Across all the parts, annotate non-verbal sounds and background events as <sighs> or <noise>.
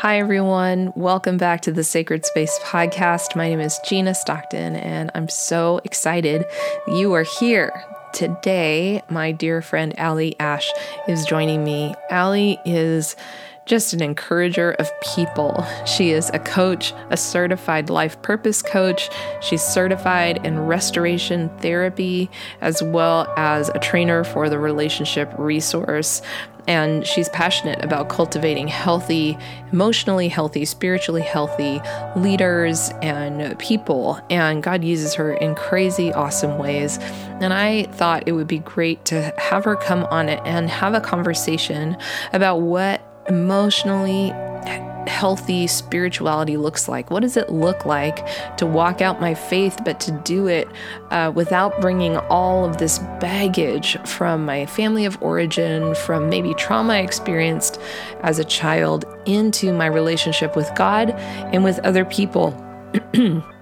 Hi, everyone. Welcome back to the Sacred Space podcast. My name is Gina Stockton, and I'm so excited you are here. Today, my dear friend Ali Ash is joining me. Ali is just an encourager of people. She is a coach, a certified life purpose coach. She's certified in restoration therapy, as well as a trainer for the relationship resource. And she's passionate about cultivating healthy, emotionally healthy, spiritually healthy leaders and people. And God uses her in crazy, awesome ways. And I thought it would be great to have her come on it and have a conversation about what emotionally healthy spirituality looks like. What does it look like to walk out my faith, but to do it uh, without bringing all of this baggage from my family of origin, from maybe trauma I experienced as a child, into my relationship with God and with other people? <clears throat>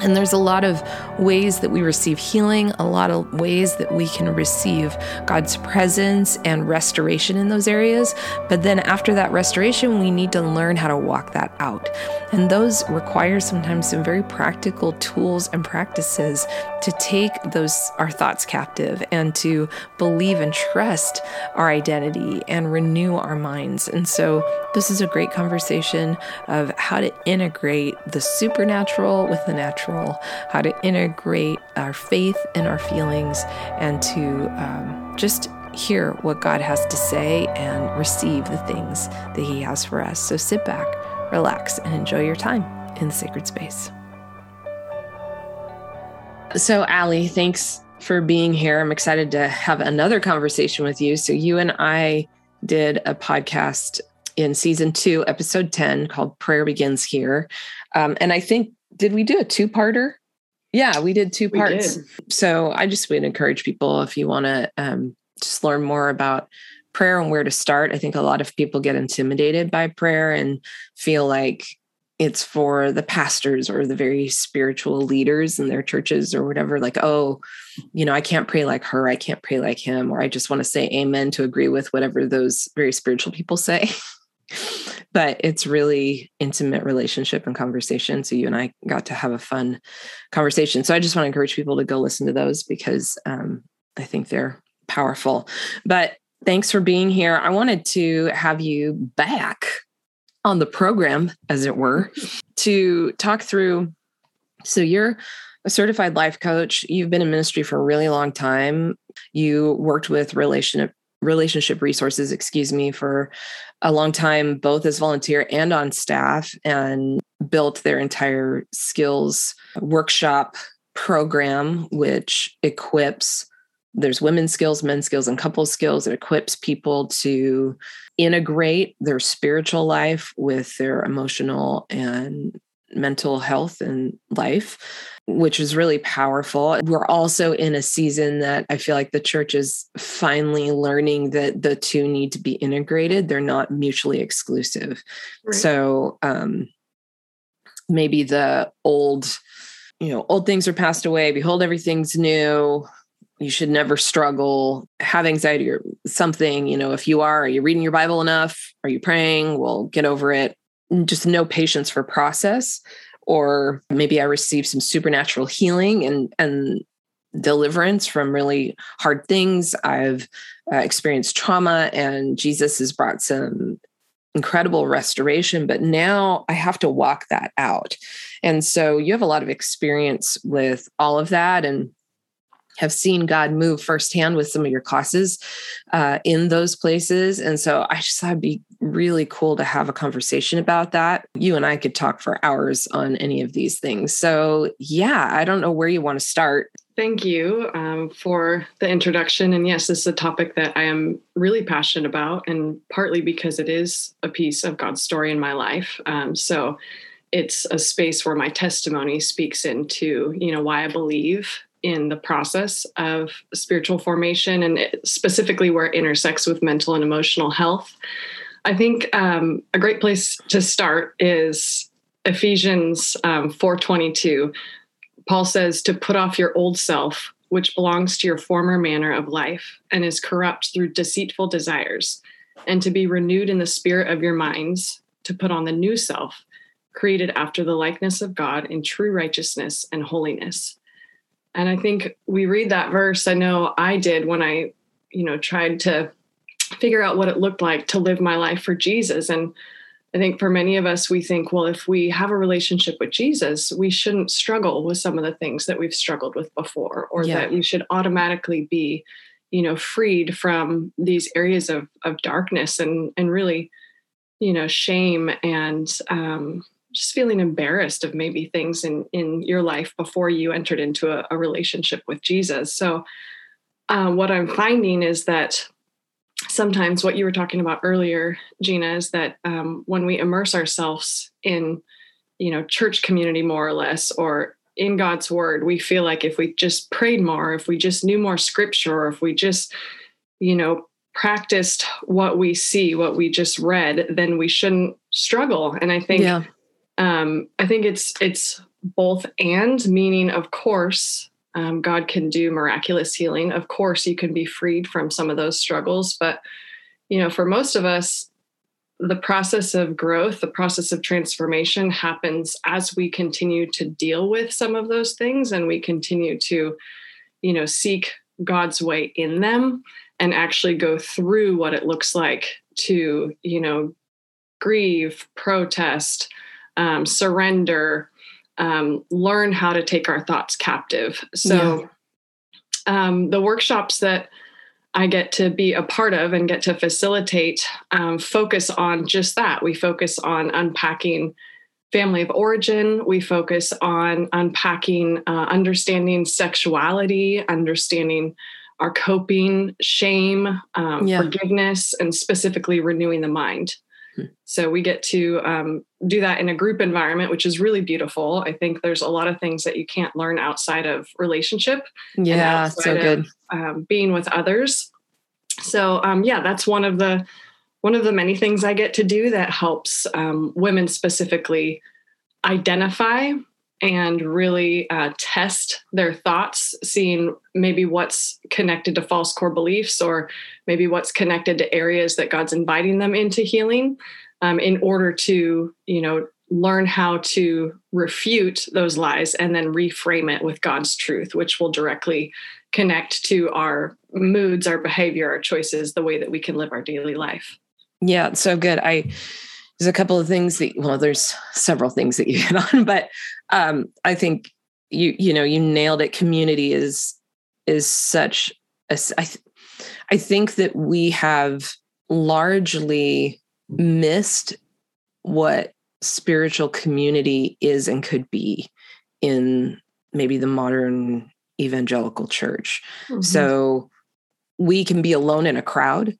And there's a lot of ways that we receive healing, a lot of ways that we can receive God's presence and restoration in those areas. But then after that restoration, we need to learn how to walk that out. And those require sometimes some very practical tools and practices to take those our thoughts captive and to believe and trust our identity and renew our minds. And so this is a great conversation of how to integrate the supernatural with the natural how to integrate our faith and our feelings, and to um, just hear what God has to say and receive the things that He has for us. So sit back, relax, and enjoy your time in the sacred space. So, Ali, thanks for being here. I'm excited to have another conversation with you. So, you and I did a podcast in season two, episode 10, called Prayer Begins Here. Um, and I think did we do a two parter? Yeah, we did two parts. Did. So I just would encourage people if you want to um, just learn more about prayer and where to start. I think a lot of people get intimidated by prayer and feel like it's for the pastors or the very spiritual leaders in their churches or whatever. Like, oh, you know, I can't pray like her. I can't pray like him. Or I just want to say amen to agree with whatever those very spiritual people say. <laughs> but it's really intimate relationship and conversation. So you and I got to have a fun conversation. So I just want to encourage people to go listen to those because um, I think they're powerful. But thanks for being here. I wanted to have you back on the program, as it were, to talk through. So you're a certified life coach. You've been in ministry for a really long time. You worked with relationship relationship resources, excuse me, for a long time, both as volunteer and on staff, and built their entire skills workshop program, which equips there's women's skills, men's skills, and couple skills. It equips people to integrate their spiritual life with their emotional and mental health and life which is really powerful. We're also in a season that I feel like the church is finally learning that the two need to be integrated. They're not mutually exclusive. Right. So um, maybe the old, you know, old things are passed away. Behold, everything's new. You should never struggle, have anxiety or something. You know, if you are, are you reading your Bible enough? Are you praying? Well, get over it. Just no patience for process or maybe I received some supernatural healing and and deliverance from really hard things. I've uh, experienced trauma, and Jesus has brought some incredible restoration. But now I have to walk that out, and so you have a lot of experience with all of that, and have seen God move firsthand with some of your classes uh, in those places. And so I just thought it'd be really cool to have a conversation about that. You and I could talk for hours on any of these things. So, yeah, I don't know where you want to start. Thank you um, for the introduction. And yes, this is a topic that I am really passionate about, and partly because it is a piece of God's story in my life. Um, so, it's a space where my testimony speaks into you know why i believe in the process of spiritual formation and specifically where it intersects with mental and emotional health. I think um, a great place to start is Ephesians um, 4:22. Paul says to put off your old self, which belongs to your former manner of life and is corrupt through deceitful desires, and to be renewed in the spirit of your minds, to put on the new self, created after the likeness of God in true righteousness and holiness. And I think we read that verse. I know I did when I, you know, tried to figure out what it looked like to live my life for Jesus. And I think for many of us, we think, well, if we have a relationship with Jesus, we shouldn't struggle with some of the things that we've struggled with before, or yeah. that we should automatically be, you know, freed from these areas of of darkness and and really, you know, shame and um, just feeling embarrassed of maybe things in in your life before you entered into a, a relationship with Jesus. So, uh, what I'm finding is that sometimes what you were talking about earlier, Gina, is that um, when we immerse ourselves in, you know, church community more or less, or in God's word, we feel like if we just prayed more, if we just knew more scripture, or if we just, you know, practiced what we see, what we just read, then we shouldn't struggle. And I think, yeah. Um, I think it's it's both and, meaning, of course, um, God can do miraculous healing. Of course, you can be freed from some of those struggles, but you know, for most of us, the process of growth, the process of transformation happens as we continue to deal with some of those things and we continue to, you know, seek God's way in them and actually go through what it looks like to, you know, grieve, protest, um, surrender, um, learn how to take our thoughts captive. So, yeah. um, the workshops that I get to be a part of and get to facilitate um, focus on just that. We focus on unpacking family of origin. We focus on unpacking, uh, understanding sexuality, understanding our coping, shame, um, yeah. forgiveness, and specifically renewing the mind. So we get to um, do that in a group environment, which is really beautiful. I think there's a lot of things that you can't learn outside of relationship. Yeah, so good. Of, um, being with others. So um, yeah, that's one of the one of the many things I get to do that helps um, women specifically identify and really uh, test their thoughts, seeing maybe what's connected to false core beliefs or maybe what's connected to areas that God's inviting them into healing um, in order to, you know, learn how to refute those lies and then reframe it with God's truth, which will directly connect to our moods, our behavior, our choices, the way that we can live our daily life. Yeah, so good. I there's a couple of things that well there's several things that you hit on <laughs> but um i think you you know you nailed it. Community is is such a i, th- I think that we have largely missed what spiritual community is and could be in maybe the modern evangelical church. Mm-hmm. so we can be alone in a crowd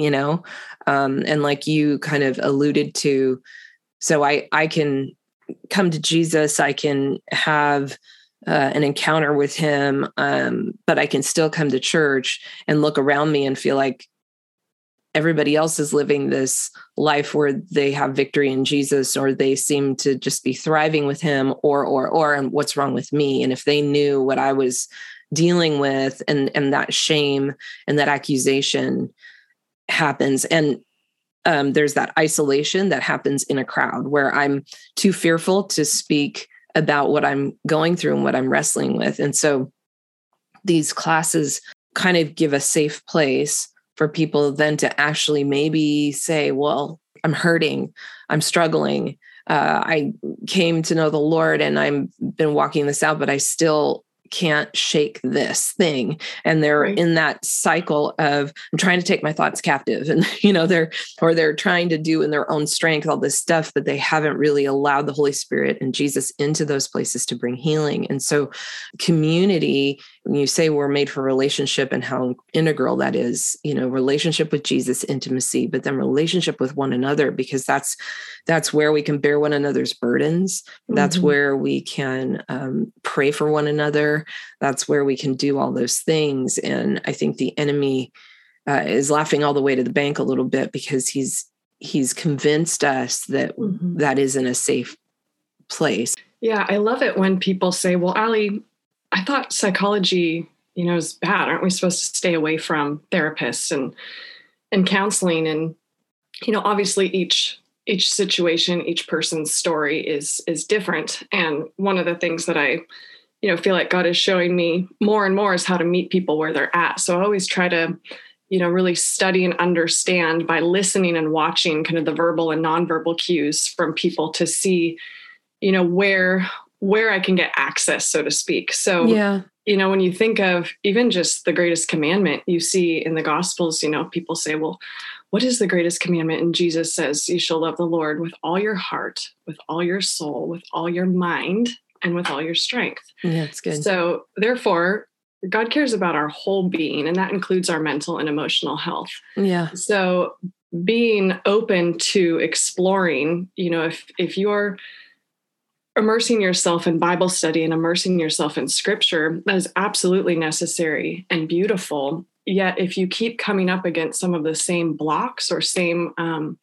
you know? Um, and like you kind of alluded to so i i can come to jesus i can have uh, an encounter with him um, but i can still come to church and look around me and feel like everybody else is living this life where they have victory in jesus or they seem to just be thriving with him or or or and what's wrong with me? And if they knew what i was dealing with and and that shame and that accusation happens. And um, there's that isolation that happens in a crowd where i'm too fearful to speak about what i'm going through and what i'm wrestling with. And so these classes kind of give a safe place for people then to actually maybe say well i'm hurting. I'm struggling. Uh, i came to know the lord and i've been walking this out but i still can't shake this thing and they're right. in that cycle of i'm trying to take my thoughts captive <laughs> and you know they're or they're trying to do in their own strength all this stuff but they haven't really allowed the holy spirit and jesus into those places to bring healing and so community you say we're made for relationship and how integral that is you know relationship with jesus intimacy but then relationship with one another because that's that's where we can bear one another's burdens that's mm-hmm. where we can um, pray for one another that's where we can do all those things and i think the enemy uh, is laughing all the way to the bank a little bit because he's he's convinced us that, mm-hmm. that isn't a safe place yeah i love it when people say well ali I thought psychology, you know, is bad. Aren't we supposed to stay away from therapists and and counseling? And you know, obviously each each situation, each person's story is is different. And one of the things that I, you know, feel like God is showing me more and more is how to meet people where they're at. So I always try to, you know, really study and understand by listening and watching kind of the verbal and nonverbal cues from people to see, you know, where where I can get access, so to speak. So yeah you know, when you think of even just the greatest commandment, you see in the Gospels, you know, people say, well, what is the greatest commandment? And Jesus says, you shall love the Lord with all your heart, with all your soul, with all your mind, and with all your strength. Yeah, that's good. So, therefore, God cares about our whole being, and that includes our mental and emotional health. Yeah. So, being open to exploring, you know, if if you're immersing yourself in Bible study and immersing yourself in scripture is absolutely necessary and beautiful. Yet, if you keep coming up against some of the same blocks or same um,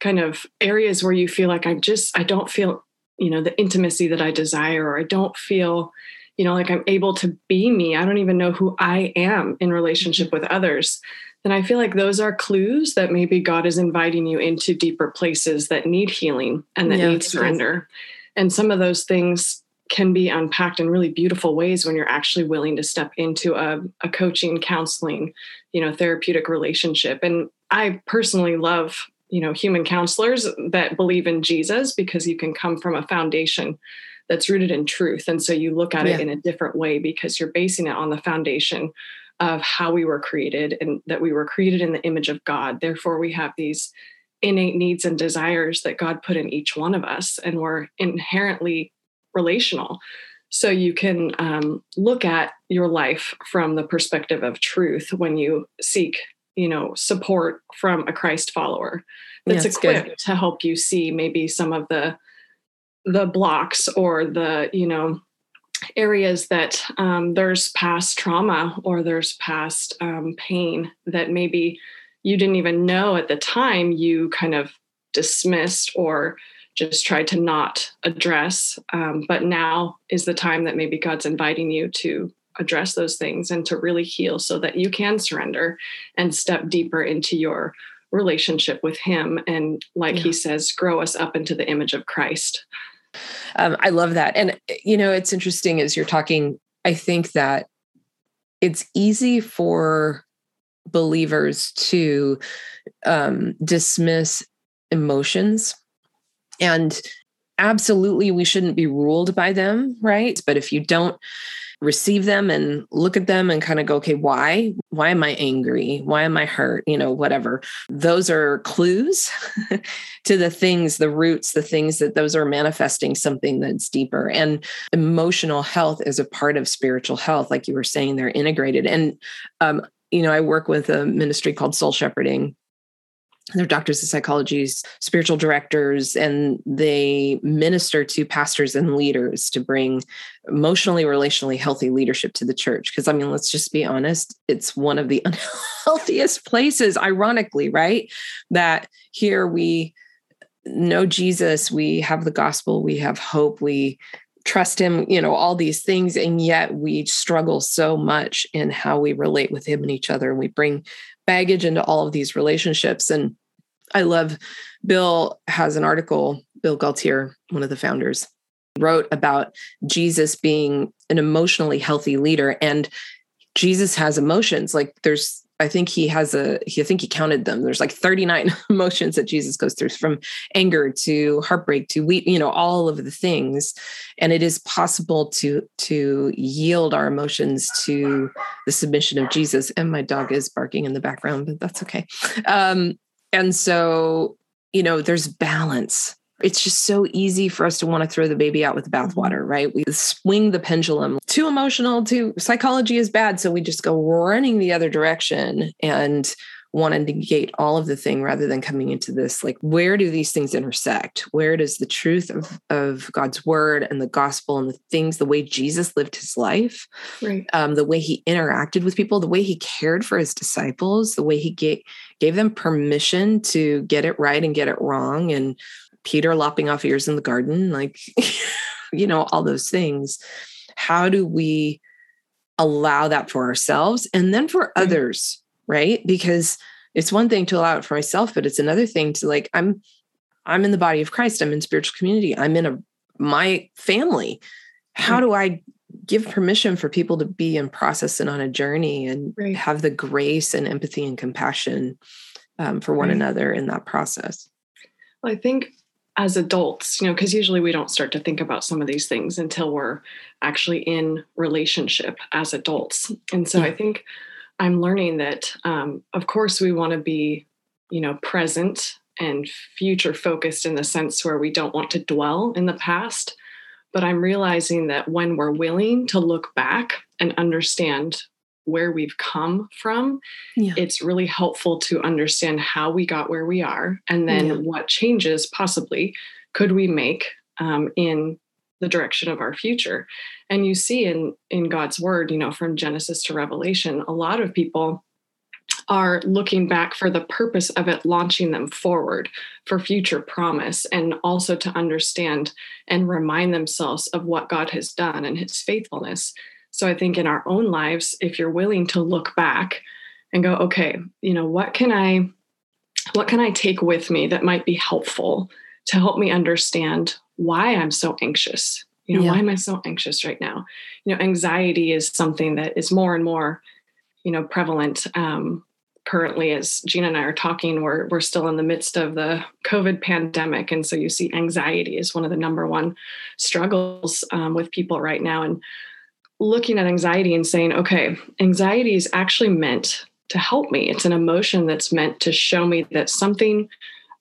kind of areas where you feel like I just, I don't feel, you know, the intimacy that I desire, or I don't feel, you know, like I'm able to be me, I don't even know who I am in relationship with others then I feel like those are clues that maybe God is inviting you into deeper places that need healing and that yeah, need surrender. And some of those things can be unpacked in really beautiful ways when you're actually willing to step into a, a coaching, counseling, you know, therapeutic relationship. And I personally love, you know, human counselors that believe in Jesus because you can come from a foundation that's rooted in truth. And so you look at yeah. it in a different way because you're basing it on the foundation of how we were created and that we were created in the image of God. Therefore, we have these innate needs and desires that God put in each one of us, and we're inherently relational. So you can um, look at your life from the perspective of truth when you seek, you know, support from a Christ follower that's yeah, equipped good. to help you see maybe some of the the blocks or the you know areas that um, there's past trauma or there's past um, pain that maybe you didn't even know at the time you kind of dismissed or just tried to not address. Um, but now is the time that maybe God's inviting you to address those things and to really heal so that you can surrender and step deeper into your relationship with Him. And like yeah. He says, grow us up into the image of Christ. Um, I love that. And, you know, it's interesting as you're talking, I think that it's easy for believers to um, dismiss emotions. And absolutely we shouldn't be ruled by them right? But if you don't receive them and look at them and kind of go okay why? Why am i angry? Why am i hurt? You know whatever. Those are clues <laughs> to the things the roots the things that those are manifesting something that's deeper. And emotional health is a part of spiritual health like you were saying they're integrated. And um, you know, I work with a ministry called Soul Shepherding. They're doctors of psychology, spiritual directors, and they minister to pastors and leaders to bring emotionally, relationally healthy leadership to the church. Because, I mean, let's just be honest, it's one of the <laughs> unhealthiest places, ironically, right? That here we know Jesus, we have the gospel, we have hope, we trust him, you know, all these things. And yet we struggle so much in how we relate with him and each other. And we bring baggage into all of these relationships. And I love Bill has an article, Bill Gaultiere, one of the founders, wrote about Jesus being an emotionally healthy leader. And Jesus has emotions. Like there's I think he has a, I think he counted them. There's like 39 <laughs> emotions that Jesus goes through from anger to heartbreak to weep, you know, all of the things. And it is possible to, to yield our emotions to the submission of Jesus. And my dog is barking in the background, but that's okay. Um, and so, you know, there's balance it's just so easy for us to want to throw the baby out with the bathwater, right? We swing the pendulum too emotional, too psychology is bad. So we just go running the other direction and want to negate all of the thing rather than coming into this like, where do these things intersect? Where does the truth of, of God's word and the gospel and the things, the way Jesus lived his life, right. um, the way he interacted with people, the way he cared for his disciples, the way he gave, gave them permission to get it right and get it wrong and Peter lopping off ears in the garden, like, <laughs> you know, all those things. How do we allow that for ourselves and then for mm-hmm. others, right? Because it's one thing to allow it for myself, but it's another thing to like, I'm, I'm in the body of Christ. I'm in spiritual community. I'm in a my family. How right. do I give permission for people to be in process and on a journey and right. have the grace and empathy and compassion um, for one right. another in that process? Well, I think as adults, you know, because usually we don't start to think about some of these things until we're actually in relationship as adults. And so yeah. I think I'm learning that, um, of course, we want to be, you know, present and future focused in the sense where we don't want to dwell in the past. But I'm realizing that when we're willing to look back and understand where we've come from, yeah. it's really helpful to understand how we got where we are and then yeah. what changes possibly could we make um, in the direction of our future. And you see in in God's word, you know, from Genesis to Revelation, a lot of people are looking back for the purpose of it launching them forward for future promise and also to understand and remind themselves of what God has done and his faithfulness. So I think in our own lives, if you're willing to look back and go, okay, you know, what can I what can I take with me that might be helpful to help me understand why I'm so anxious? You know, yeah. why am I so anxious right now? You know, anxiety is something that is more and more, you know, prevalent um, currently as Gina and I are talking, we're we're still in the midst of the COVID pandemic, and so you see anxiety is one of the number one struggles um, with people right now. And looking at anxiety and saying, okay, anxiety is actually meant to help me. It's an emotion that's meant to show me that something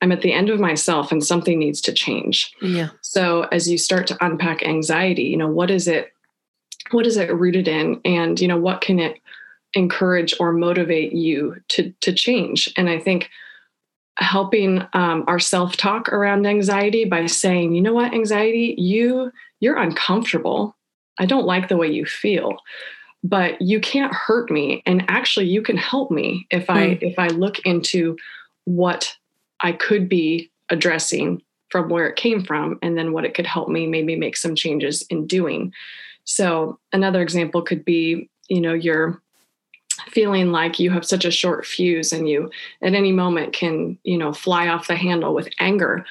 I'm at the end of myself and something needs to change. Yeah. So as you start to unpack anxiety, you know, what is it what is it rooted in and you know what can it encourage or motivate you to to change and i think helping um, our self-talk around anxiety by saying you know what anxiety you you're uncomfortable i don't like the way you feel but you can't hurt me. And actually you can help me if i mm. if i look into what i could be addressing from where it came from and then what it could help me maybe make some changes in doing. So another example could be you know you're feeling like you have such a short fuse and you at any moment can you know fly off the handle with anger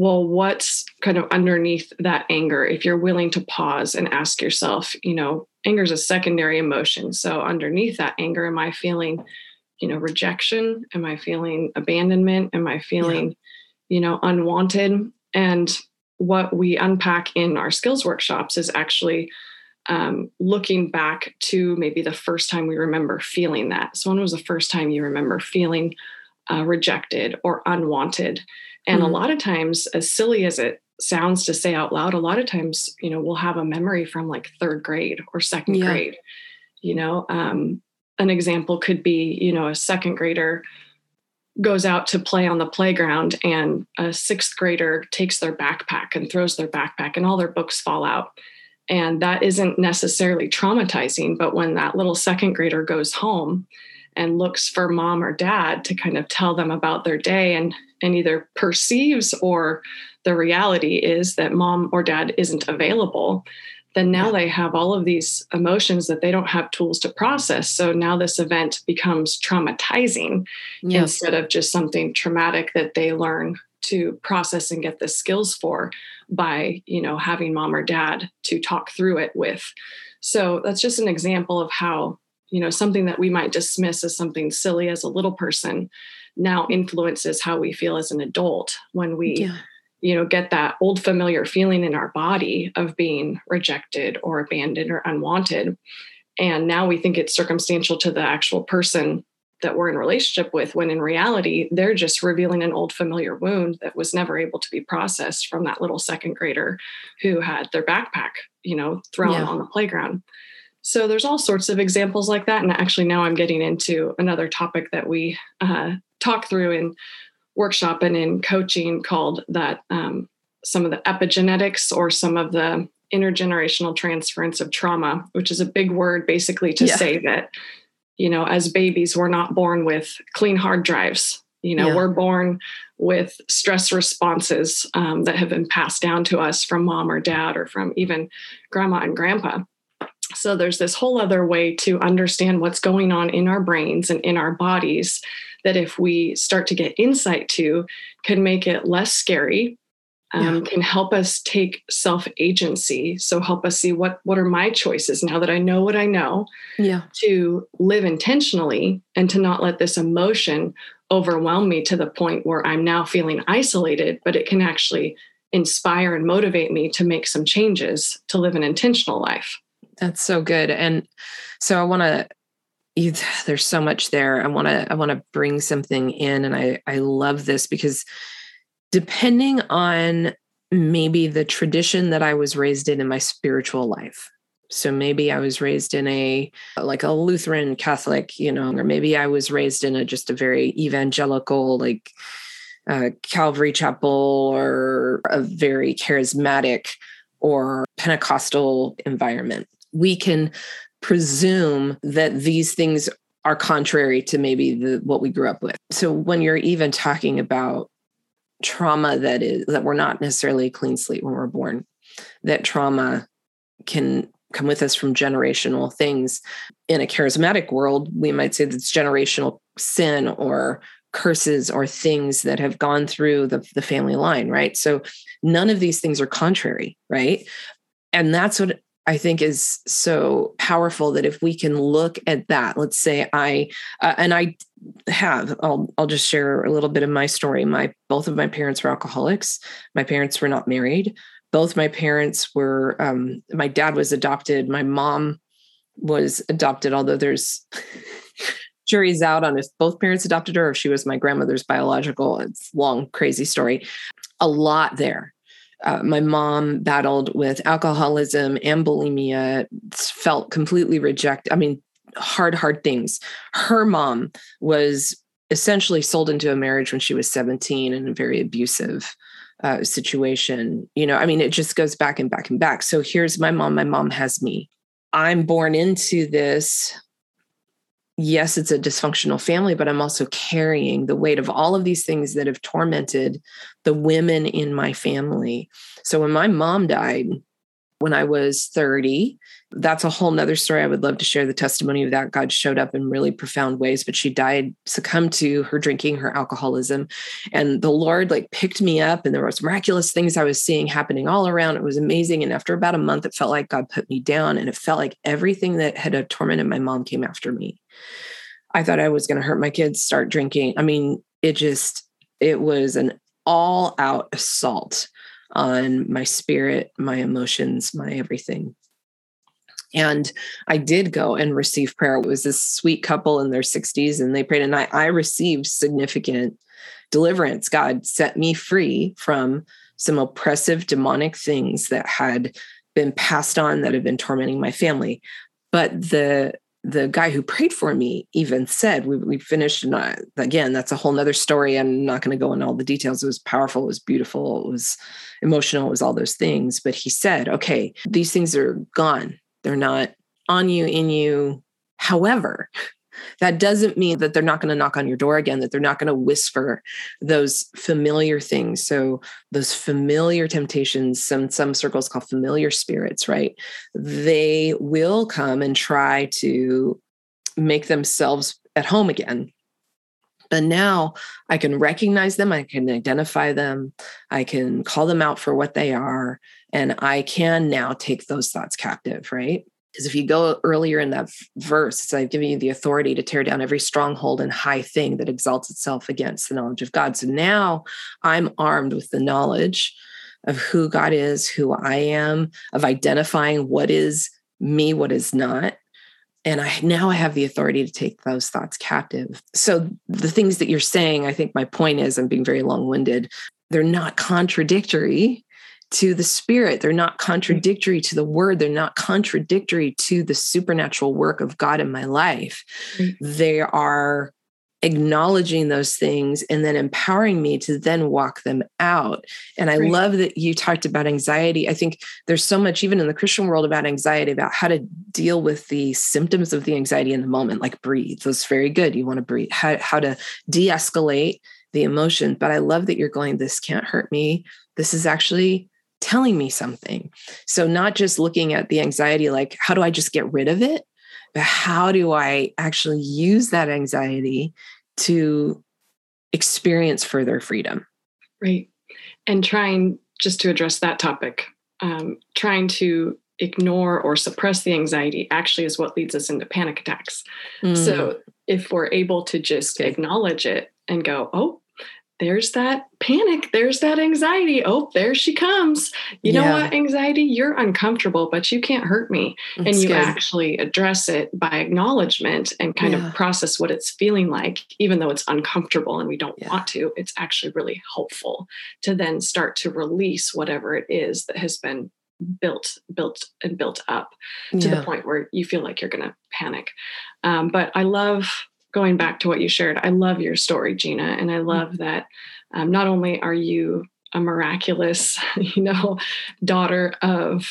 well what's kind of underneath that anger if you're willing to pause and ask yourself you know anger is a secondary emotion so underneath that anger am i feeling you know rejection am i feeling abandonment am i feeling yeah. you know unwanted and what we unpack in our skills workshops is actually um, looking back to maybe the first time we remember feeling that. So, when was the first time you remember feeling uh, rejected or unwanted? And mm-hmm. a lot of times, as silly as it sounds to say out loud, a lot of times, you know, we'll have a memory from like third grade or second yeah. grade. You know, um, an example could be, you know, a second grader goes out to play on the playground and a sixth grader takes their backpack and throws their backpack and all their books fall out and that isn't necessarily traumatizing. But when that little second grader goes home and looks for mom or dad to kind of tell them about their day and, and either perceives or the reality is that mom or dad isn't available, then now they have all of these emotions that they don't have tools to process. So now this event becomes traumatizing yes. instead of just something traumatic that they learn to process and get the skills for by you know having mom or dad to talk through it with so that's just an example of how you know something that we might dismiss as something silly as a little person now influences how we feel as an adult when we yeah. you know get that old familiar feeling in our body of being rejected or abandoned or unwanted and now we think it's circumstantial to the actual person that we're in relationship with when in reality they're just revealing an old familiar wound that was never able to be processed from that little second grader who had their backpack you know thrown yeah. on the playground so there's all sorts of examples like that and actually now i'm getting into another topic that we uh, talk through in workshop and in coaching called that um, some of the epigenetics or some of the intergenerational transference of trauma which is a big word basically to yeah. say that you know, as babies, we're not born with clean hard drives. You know, yeah. we're born with stress responses um, that have been passed down to us from mom or dad or from even grandma and grandpa. So there's this whole other way to understand what's going on in our brains and in our bodies that if we start to get insight to, can make it less scary um, yeah. can help us take self agency. So help us see what what are my choices now that I know what I know. Yeah. To live intentionally and to not let this emotion overwhelm me to the point where I'm now feeling isolated, but it can actually inspire and motivate me to make some changes to live an intentional life. That's so good. And so I want to there's so much there. I want to I want to bring something in and I I love this because depending on maybe the tradition that I was raised in in my spiritual life. So maybe I was raised in a like a Lutheran Catholic, you know, or maybe I was raised in a just a very evangelical like uh, Calvary Chapel or a very charismatic or Pentecostal environment. We can presume that these things are contrary to maybe the what we grew up with. So when you're even talking about trauma that is that we're not necessarily a clean slate when we're born that trauma can come with us from generational things. In a charismatic world we might say that's generational sin or curses or things that have gone through the, the family line right? So none of these things are contrary right? And that's what I think is so powerful that if we can look at that, let's say I, uh, and I have, I'll, I'll just share a little bit of my story. My, both of my parents were alcoholics. My parents were not married. Both my parents were, um, my dad was adopted. My mom was adopted, although there's <laughs> jury's out on if both parents adopted her or if she was my grandmother's biological. It's long, crazy story. A lot there uh, my mom battled with alcoholism and bulimia, felt completely rejected. I mean, hard, hard things. Her mom was essentially sold into a marriage when she was 17 in a very abusive uh, situation. You know, I mean, it just goes back and back and back. So here's my mom. My mom has me. I'm born into this yes, it's a dysfunctional family, but I'm also carrying the weight of all of these things that have tormented the women in my family. So when my mom died, when I was 30, that's a whole nother story. I would love to share the testimony of that. God showed up in really profound ways, but she died, succumbed to her drinking, her alcoholism. And the Lord like picked me up, and there was miraculous things I was seeing happening all around. It was amazing. And after about a month, it felt like God put me down, and it felt like everything that had tormented my mom came after me. I thought I was going to hurt my kids, start drinking. I mean, it just, it was an all out assault on my spirit, my emotions, my everything. And I did go and receive prayer. It was this sweet couple in their 60s, and they prayed, and I, I received significant deliverance. God set me free from some oppressive demonic things that had been passed on that had been tormenting my family. But the the guy who prayed for me even said we, we finished and I, again that's a whole nother story. I'm not going to go into all the details. It was powerful. It was beautiful. It was emotional. It was all those things. But he said okay these things are gone. They're not on you in you. However that doesn't mean that they're not going to knock on your door again, that they're not going to whisper those familiar things. So those familiar temptations, some some circles call familiar spirits, right? They will come and try to make themselves at home again. But now I can recognize them, I can identify them, I can call them out for what they are, and I can now take those thoughts captive, right? Because if you go earlier in that verse, it's I've given you the authority to tear down every stronghold and high thing that exalts itself against the knowledge of God. So now I'm armed with the knowledge of who God is, who I am, of identifying what is me, what is not. And I now I have the authority to take those thoughts captive. So the things that you're saying, I think my point is I'm being very long-winded. They're not contradictory to the spirit. They're not mm-hmm. contradictory to the word. They're not contradictory to the supernatural work of God in my life. They are acknowledging those things and then empowering me to then walk them out. And I right. love that you talked about anxiety. I think there's so much, even in the Christian world, about anxiety, about how to deal with the symptoms of the anxiety in the moment, like breathe. That's very good. You want to breathe, how, how to de escalate the emotion. But I love that you're going, this can't hurt me. This is actually telling me something. So, not just looking at the anxiety like, how do I just get rid of it? But how do I actually use that anxiety to experience further freedom. Right. And trying just to address that topic, um, trying to ignore or suppress the anxiety actually is what leads us into panic attacks. Mm. So if we're able to just acknowledge it and go, oh, there's that panic, there's that anxiety. Oh, there she comes. You yeah. know what, anxiety, you're uncomfortable, but you can't hurt me. That's and you good. actually address it by acknowledgement and kind yeah. of process what it's feeling like, even though it's uncomfortable and we don't yeah. want to. It's actually really helpful to then start to release whatever it is that has been built built and built up to the point where you feel like you're going to panic um, but i love going back to what you shared, I love your story, Gina, and I mm-hmm. love that um, not only are you a miraculous, <laughs> you know, daughter of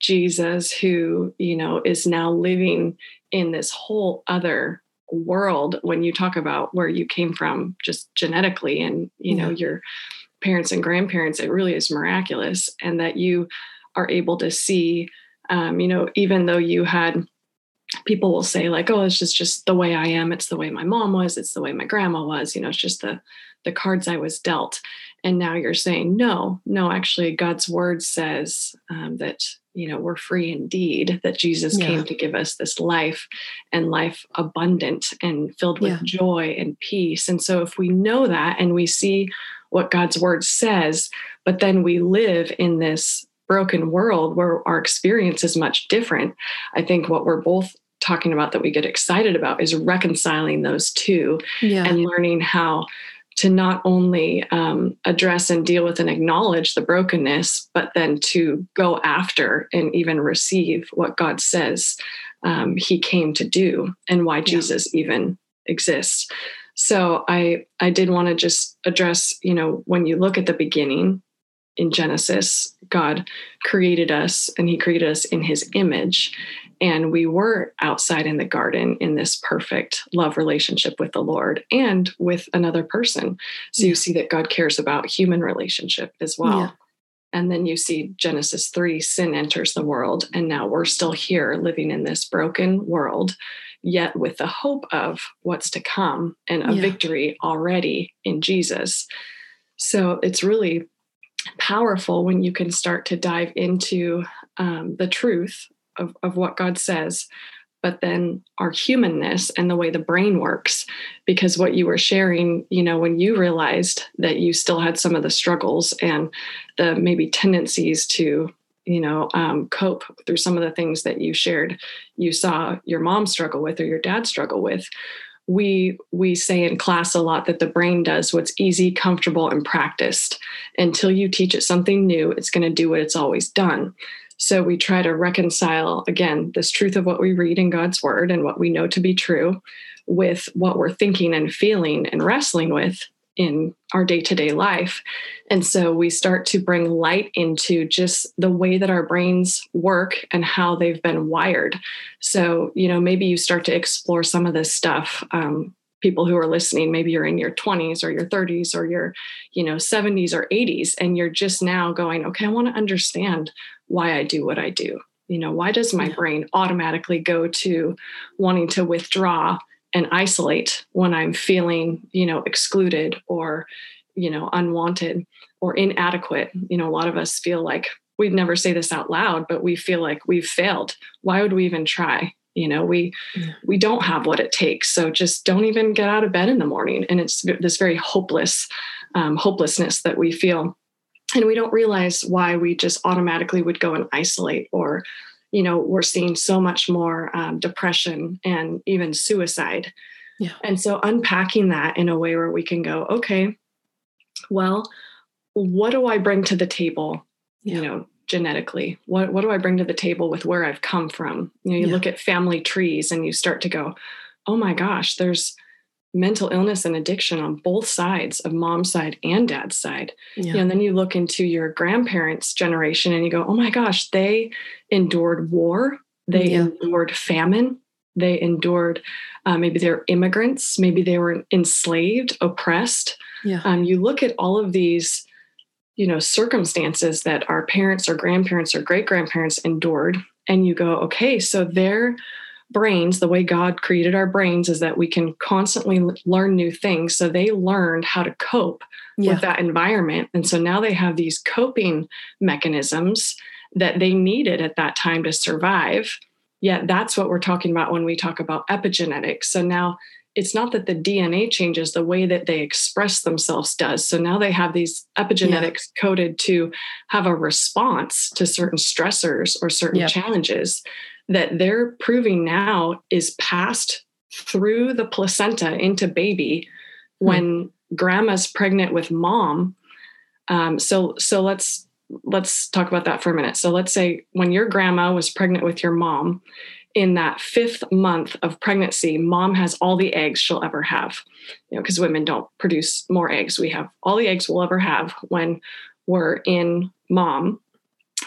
Jesus who, you know, is now living in this whole other world when you talk about where you came from just genetically and, you know, your parents and grandparents, it really is miraculous. And that you are able to see, um, you know, even though you had people will say like oh it's just just the way i am. It's the way my mom was. It's the way my grandma was. You know it's just the the cards i was dealt. And now you're saying no no actually god's word says um, that you know we're free indeed that jesus yeah. came to give us this life and life abundant and filled with yeah. joy and peace. And so if we know that and we see what god's word says but then we live in this broken world where our experience is much different. I think what we're both talking about that we get excited about is reconciling those two yeah. and learning how to not only um, address and deal with and acknowledge the brokenness, but then to go after and even receive what God says um, He came to do and why yeah. Jesus even exists. So I I did want to just address, you know, when you look at the beginning, in Genesis, God created us and He created us in His image. And we were outside in the garden in this perfect love relationship with the Lord and with another person. So yeah. you see that God cares about human relationship as well. Yeah. And then you see Genesis 3 sin enters the world. And now we're still here living in this broken world, yet with the hope of what's to come and a yeah. victory already in Jesus. So it's really powerful when you can start to dive into um, the truth of, of what God says, but then our humanness and the way the brain works. Because what you were sharing, you know, when you realized that you still had some of the struggles and the maybe tendencies to, you know, um, cope through some of the things that you shared, you saw your mom struggle with or your dad struggle with we we say in class a lot that the brain does what's easy comfortable and practiced. Until you teach it something new it's going to do what it's always done. So we try to reconcile again this truth of what we read in god's word and what we know to be true with what we're thinking and feeling and wrestling with in our day to day life. And so we start to bring light into just the way that our brains work and how they've been wired. So, you know, maybe you start to explore some of this stuff. Um, people who are listening maybe you're in your 20s or your 30s or your you know 70s or 80s and you're just now going okay i want to understand why i do what i do you know why does my brain automatically go to wanting to withdraw and isolate when i'm feeling you know excluded or you know unwanted or inadequate. You know a lot of us feel like we'd never say this out loud but we feel like we've failed. Why would we even try? You know we yeah. we don't have what it takes. So just don't even get out of bed in the morning. And it's this very hopeless um, hopelessness that we feel. And we don't realize why we just automatically would go and isolate or you know we're seeing so much more um, depression and even suicide yeah. and so unpacking that in a way where we can go okay well what do i bring to the table yeah. you know genetically what, what do i bring to the table with where i've come from you know you yeah. look at family trees and you start to go oh my gosh there's mental illness and addiction on both sides of mom's side and dad's side. Yeah. You know, and then you look into your grandparents' generation and you go, oh my gosh, they endured war, they yeah. endured famine, they endured uh, maybe they're immigrants, maybe they were enslaved, oppressed. Yeah. Um, you look at all of these, you know, circumstances that our parents or grandparents or great grandparents endured, and you go, okay, so they're brains, the way God created our brains is that we can constantly learn new things. So they learned how to cope yeah. with that environment. And so now they have these coping mechanisms that they needed at that time to survive. Yet that's what we're talking about when we talk about epigenetics. So now it's not that the DNA changes, the way that they express themselves does. So now they have these epigenetics yeah. coded to have a response to certain stressors or certain yep. challenges that they're proving now is passed through the placenta into baby hmm. when grandma's pregnant with mom. Um, so so let's let's talk about that for a minute. So let's say when your grandma was pregnant with your mom, in that fifth month of pregnancy, mom has all the eggs she'll ever have. You know, because women don't produce more eggs. We have all the eggs we'll ever have when we're in mom.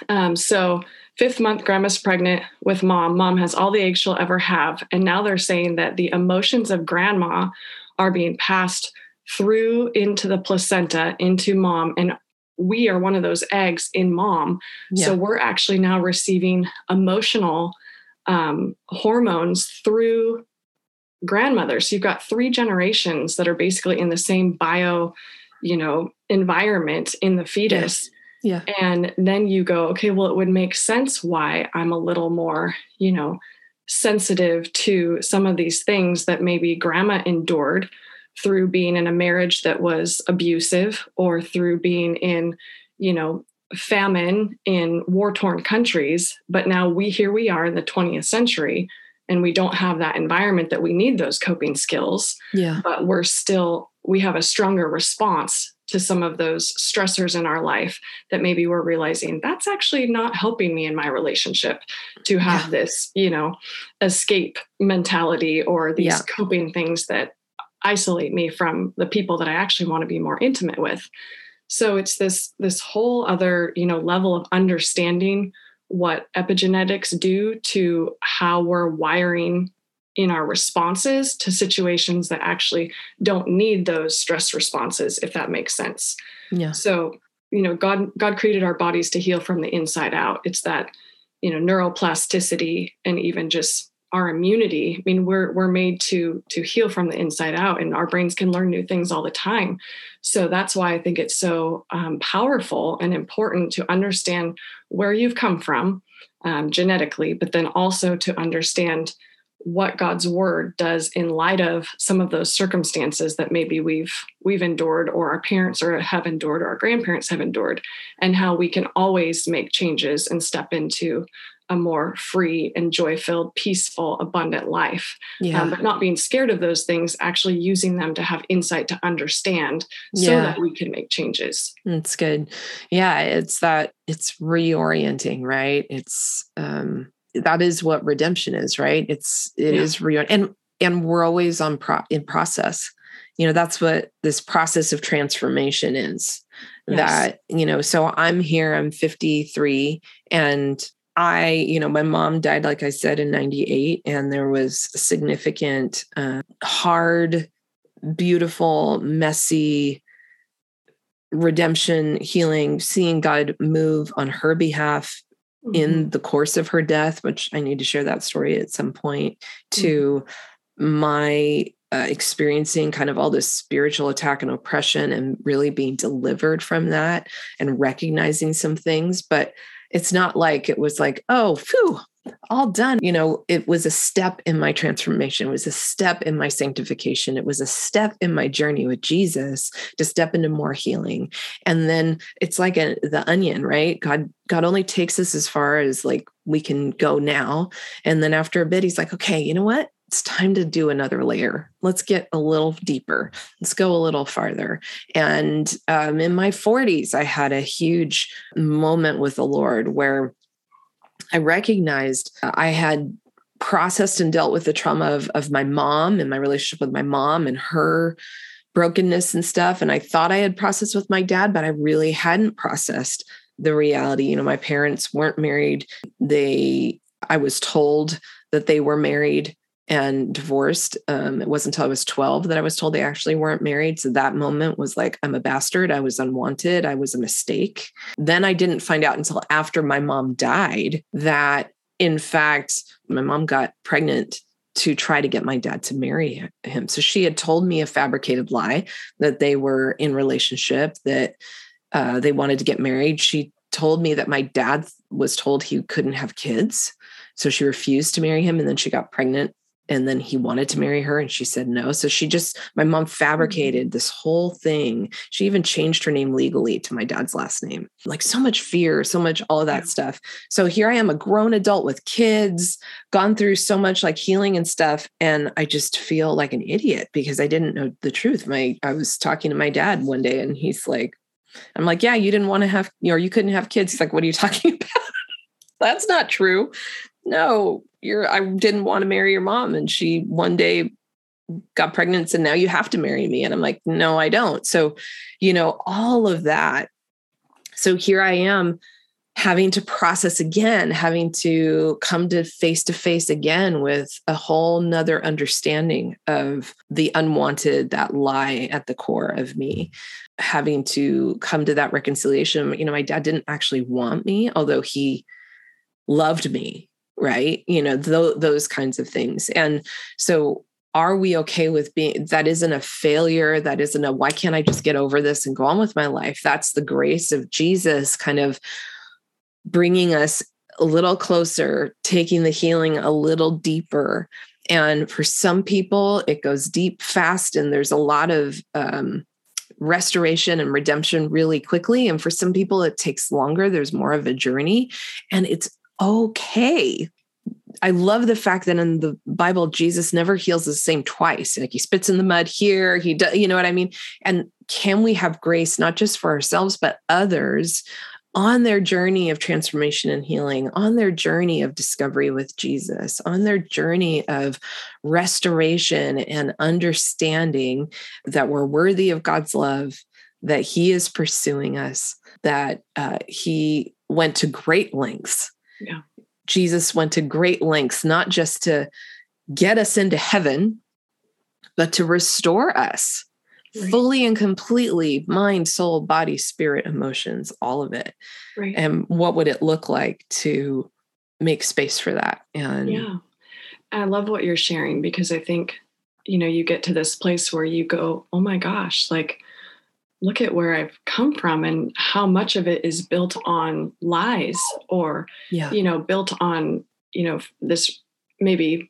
Um, so fifth month, grandma's pregnant with mom. Mom has all the eggs she'll ever have. And now they're saying that the emotions of grandma are being passed through into the placenta, into mom. And we are one of those eggs in mom. Yeah. So we're actually now receiving emotional um, hormones through grandmothers. So you've got three generations that are basically in the same bio, you know, environment in the fetus. Yeah. And then you go, okay, well, it would make sense why I'm a little more, you know, sensitive to some of these things that maybe grandma endured through being in a marriage that was abusive or through being in, you know, famine in war torn countries. But now we, here we are in the 20th century and we don't have that environment that we need those coping skills. Yeah. But we're still, we have a stronger response to some of those stressors in our life that maybe we're realizing that's actually not helping me in my relationship to have yeah. this, you know, escape mentality or these yeah. coping things that isolate me from the people that I actually want to be more intimate with. So it's this this whole other, you know, level of understanding what epigenetics do to how we're wiring in our responses to situations that actually don't need those stress responses if that makes sense. Yeah. So you know god god created our bodies to heal from the inside out. It's that you know neuroplasticity and even just our immunity. I mean we're we're made to to heal from the inside out and our brains can learn new things all the time. So that's why i think it's so um, powerful and important to understand where you've come from um, genetically but then also to understand what God's word does in light of some of those circumstances that maybe we've we've endured or our parents or have endured or our grandparents have endured and how we can always make changes and step into a more free and joy-filled peaceful abundant life yeah. Um, but not being scared of those things actually using them to have insight to understand so yeah. that we can make changes it's good yeah it's that it's reorienting right it's um that is what redemption is, right? It's it yeah. is real and and we're always on pro in process. You know, that's what this process of transformation is. Yes. That, you know, so I'm here, I'm 53 and I, you know, my mom died, like I said, in 98, and there was significant, uh, hard, beautiful, messy redemption, healing, seeing God move on her behalf mm-hmm. in the course of her death, which I need to share that story at some point, mm-hmm. to my uh, experiencing kind of all this spiritual attack and oppression and really being delivered from that and recognizing some things. But it's not like it was like, oh, phew, all done. You know, it was a step in my transformation, it was a step in my sanctification, it was a step in my journey with Jesus to step into more healing. And then it's like a, the onion, right? God, God only takes us as far as like we can go now. And then after a bit, he's like, okay, you know what? It's time to do another layer. Let's get a little deeper. Let's go a little farther. And um, in my 40s, I had a huge moment with the Lord where I recognized uh, I had processed and dealt with the trauma of, of my mom and my relationship with my mom and her brokenness and stuff. And I thought I had processed with my dad, but I really hadn't processed the reality. You know, my parents weren't married. They, I was told that they were married and divorced. Um, it wasn't until I was 12 that I was told they actually weren't married. So that moment was like, I'm a bastard. I was unwanted. I was a mistake. Then I didn't find out until after my mom died that in fact, my mom got pregnant to try to get my dad to marry him. So she had told me a fabricated lie that they were in relationship, that uh, they wanted to get married. She told me that my dad was told he couldn't have kids. So she refused to marry him. And then she got pregnant and then he wanted to marry her and she said no. So she just my mom fabricated mm-hmm. this whole thing. She even changed her name legally to my dad's last name. Like so much fear so much all of that stuff. So here i am a grown adult with kids gone through so much like healing and stuff and i just feel like an idiot because i didn't know the truth. My i was talking to my dad one day and he's like i'm like yeah you didn't want to have you know you couldn't have kids. He's like what are you <laughs> talking about? That's not true no you're I didn't want to marry your mom. And she one day got pregnant and now you have to marry me. And I'm like no I don't. So you know all of that. So here I am having to process again having to come to face to face again with a whole nother understanding of the unwanted that lie at the core of me. Having to come to that reconciliation. You know my dad didn't actually want me although he loved me right? You know th- those kinds of things. And so are we okay with being that isn't a failure that isn't a why can't i just get over this and go on with my life? That's the grace of jesus kind of bringing us a little closer taking the healing a little deeper. And for some people it goes deep fast and there's a lot of um, restoration and redemption really quickly. And for some people it takes longer. There's more of a journey. And it's okay. I love the fact that in the Bible, Jesus never heals the same twice. Like he spits in the mud here, he does, you know what I mean? And can we have grace not just for ourselves, but others on their journey of transformation and healing, on their journey of discovery with Jesus, on their journey of restoration and understanding that we're worthy of God's love, that He is pursuing us, that uh, He went to great lengths yeah. Jesus went to great lengths, not just to get us into heaven, but to restore us right. fully and completely mind, soul, body, spirit, emotions, all of it. Right. And what would it look like to make space for that? And yeah, I love what you're sharing because I think, you know, you get to this place where you go, oh my gosh, like, look at where I've come from and how much of it is built on lies or, yeah. you know, built on, you know, this maybe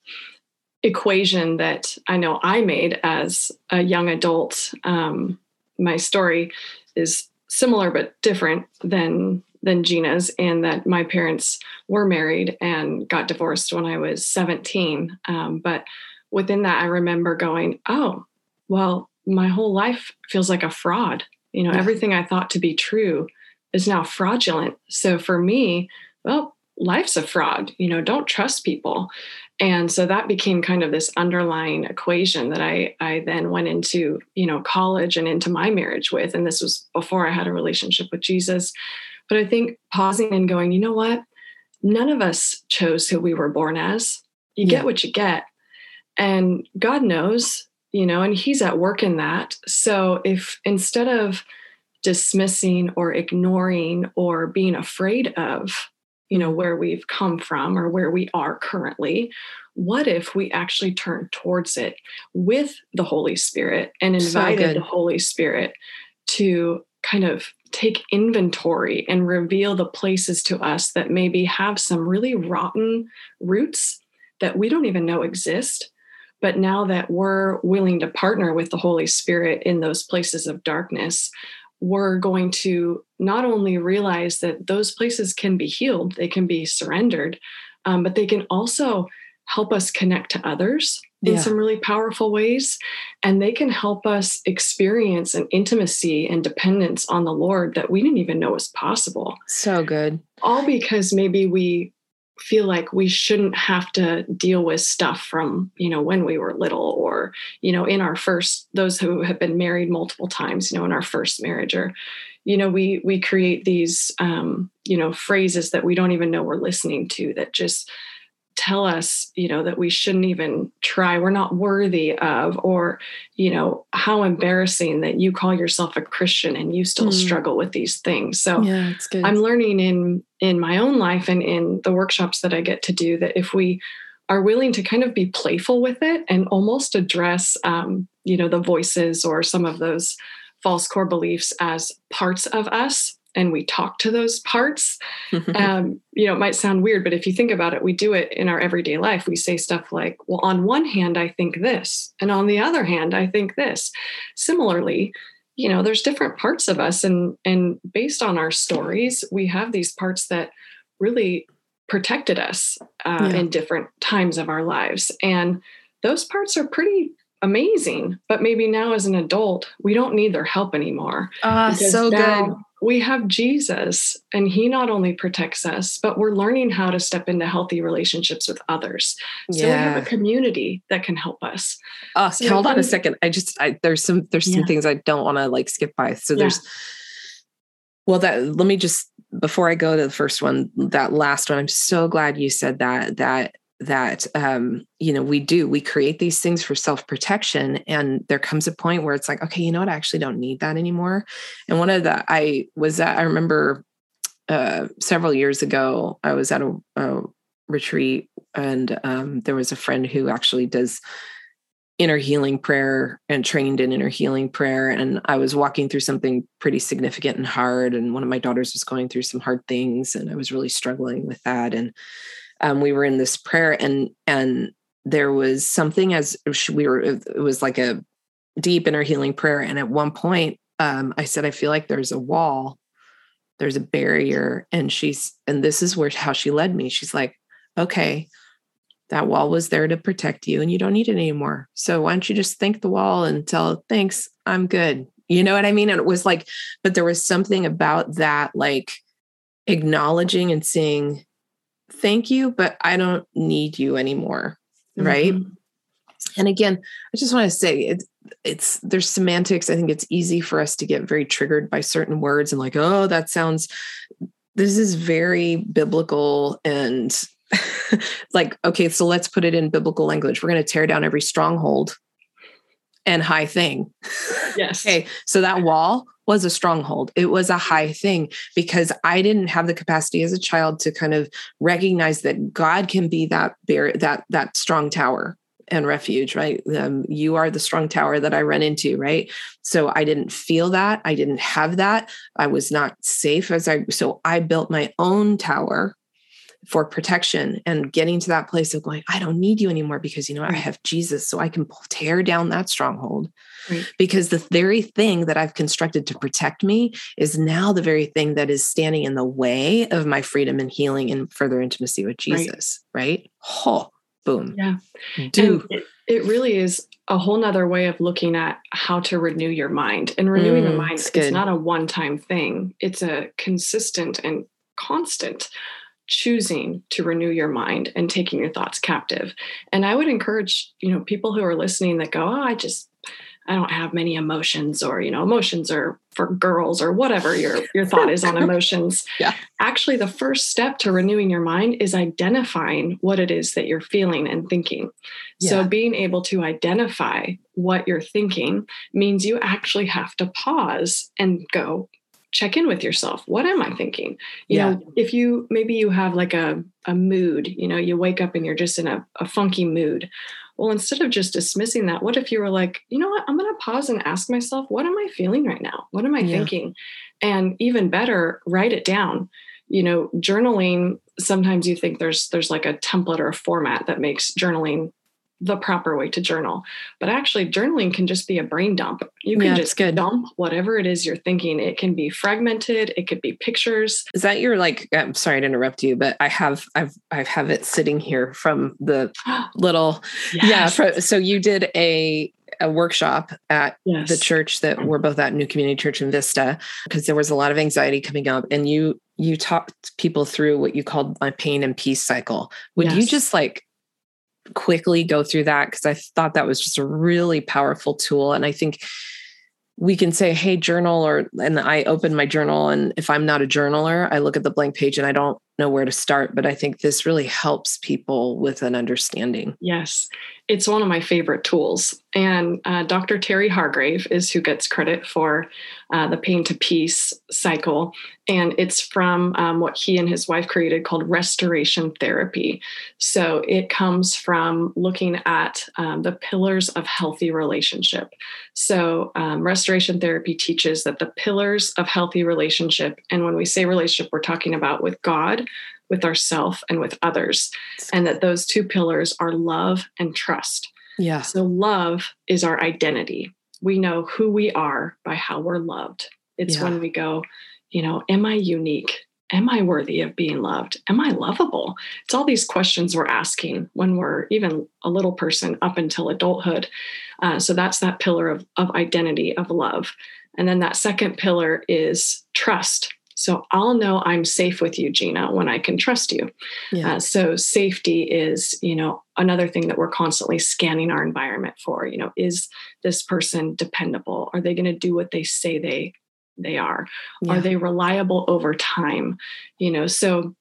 equation that I know I made as a young adult. Um, my story is similar but different than than Gina's, and that my parents were married and got divorced when I was 17. Um, but within that, I remember going, "Oh, well, my whole life feels like a fraud. You know, everything I thought to be true is now fraudulent. So for me, well, life's a fraud. You know, don't trust people. And so that became kind of this underlying equation that I I then went into, you know, college and into my marriage with. And this was before I had a relationship with Jesus. But I think pausing and going, you know what? None of us chose who we were born as. You yeah. get what you get. And God knows you know, and he's at work in that. So if instead of dismissing or ignoring or being afraid of, you know, where we've come from or where we are currently, what if we actually turn towards it with the Holy Spirit and invited so the Holy Spirit to kind of take inventory and reveal the places to us that maybe have some really rotten roots that we don't even know exist but now that we're willing to partner with the Holy Spirit in those places of darkness, we're going to not only realize that those places can be healed, they can be surrendered, um, but they can also help us connect to others in yeah. some really powerful ways. And they can help us experience an intimacy and dependence on the Lord that we didn't even know was possible. So good. All because maybe we feel like we shouldn't have to deal with stuff from you know when we were little or you know in our first those who have been married multiple times you know in our first marriage or you know we we create these um you know phrases that we don't even know we're listening to that just tell us, you know, that we shouldn't even try, we're not worthy of, or, you know, how embarrassing that you call yourself a Christian and you still mm. struggle with these things. So yeah, I'm learning in in my own life and in the workshops that I get to do that if we are willing to kind of be playful with it and almost address um, you know the voices or some of those false core beliefs as parts of us and we talk to those parts <laughs> um, you know it might sound weird but if you think about it we do it in our everyday life. We say stuff like well on one hand i think this and on the other hand i think this. Similarly you know there's different parts of us and and based on our stories we have these parts that really protected us uh, yeah. in different times of our lives. And those parts are pretty amazing but maybe now as an adult we don't need their help anymore ah so good we have Jesus, and He not only protects us, but we're learning how to step into healthy relationships with others. So yeah. we have a community that can help us. Uh, so hold on a second. I just I, there's some there's yeah. some things I don't want to like skip by. So there's yeah. well that let me just before I go to the first one, that last one. I'm so glad you said that that that um, you know we do we create these things for self-protection and there comes a point where it's like okay you know what? I actually don't need that anymore. And one of the i was at i remember uh, several years ago i was at a, a retreat and um, there was a friend who actually does inner healing prayer and trained in inner healing prayer and i was walking through something pretty significant and hard and one of my daughters was going through some hard things and i was really struggling with that and um, we were in this prayer and and there was something as we were it was like a deep inner healing prayer. And at one point um, i said i feel like there's a wall. There's a barrier. And she's and this is where how she led me. She's like okay that wall was there to protect you and you don't need it anymore. So why don't you just thank the wall and tell thanks i'm good. You know what i mean? And it was like but there was something about that like acknowledging and seeing thank you, but I don't need you anymore. Mm-hmm. Right. And again, I just want to say it's it's there's semantics. I think it's easy for us to get very triggered by certain words and like, oh, that sounds this is very biblical and <laughs> like, okay, so let's put it in biblical language. We're going to tear down every stronghold and high thing. <laughs> Yes. okay. So that wall was a stronghold. It was a high thing because I didn't have the capacity as a child to kind of recognize that God can be that bear that that strong tower and refuge, right? Um, you are the strong tower that I run into, right? So I didn't feel that. I didn't have that. I was not safe as I, so I built my own tower for protection and getting to that place of going, I don't need you anymore because, you know, I have Jesus. So I can tear down that stronghold. Right. Because the very thing that I've constructed to protect me is now the very thing that is standing in the way of my freedom and healing and further intimacy with Jesus. Right. right? Oh, boom. Yeah. Do. It, it, really is a whole nother way of looking at how to renew your mind. And renewing mm, the mind is not a one time thing, it's a consistent and constant choosing to renew your mind and taking your thoughts captive. And I would encourage, you know, people who are listening that go, "Oh, I just I don't have many emotions or, you know, emotions are for girls or whatever your your thought is on <laughs> emotions." Yeah. Actually, the first step to renewing your mind is identifying what it is that you're feeling and thinking. Yeah. So being able to identify what you're thinking means you actually have to pause and go, check in with yourself. What am i thinking? You yeah. know if you maybe you have like a, a mood you know you wake up and you're just in a, a funky mood. Well instead of just dismissing that what if you were like you know what? I'm going to pause and ask myself what am i feeling right now? What am i yeah. thinking? And even better write it down. You know journaling sometimes you think there's there's like a template or a format that makes journaling the proper way to journal. But actually, journaling can just be a brain dump. You can yeah, just good. dump whatever it is you're thinking. It can be fragmented. It could be pictures. Is that your like? I'm sorry to interrupt you, but I have I've I have it sitting here from the <gasps> little yes. yeah. So you did a a workshop at yes. the church that we're both at New Community Church in Vista because there was a lot of anxiety coming up, and you you talked people through what you called my pain and peace cycle. Would yes. you just like quickly go through that because I thought that was just a really powerful tool. And I think we can say, hey, journal, or and I open my journal. And if I'm not a journaler, I look at the blank page and I don't know where to start, but I think this really helps people with an understanding. Yes, it's one of my favorite tools. And uh, Dr. Terry Hargrave is who gets credit for uh, the Pain to Peace cycle. And it's from um, what he and his wife created called restoration therapy. So it comes from looking at um, the pillars of healthy relationship. So um, restoration therapy teaches that the pillars of healthy relationship, and when we say relationship, we're talking about with God, with ourself and with others and that those two pillars are love and trust. Yeah. So love is our identity. We know who we are by how we're loved. It's yeah. when we go you know am i unique? Am i worthy of being loved? Am i lovable? It's all these questions we're asking when we're even a little person up until adulthood. Uh, so that's that pillar of, of identity of love. And then that second pillar is trust so I'll know I'm safe with you, Gina, when I can trust you. Yeah. Uh, so safety is, you know, another thing that we're constantly scanning our environment for. You know, is this person dependable? Are they going to do what they say they they are? Yeah. Are they reliable over time? You know, so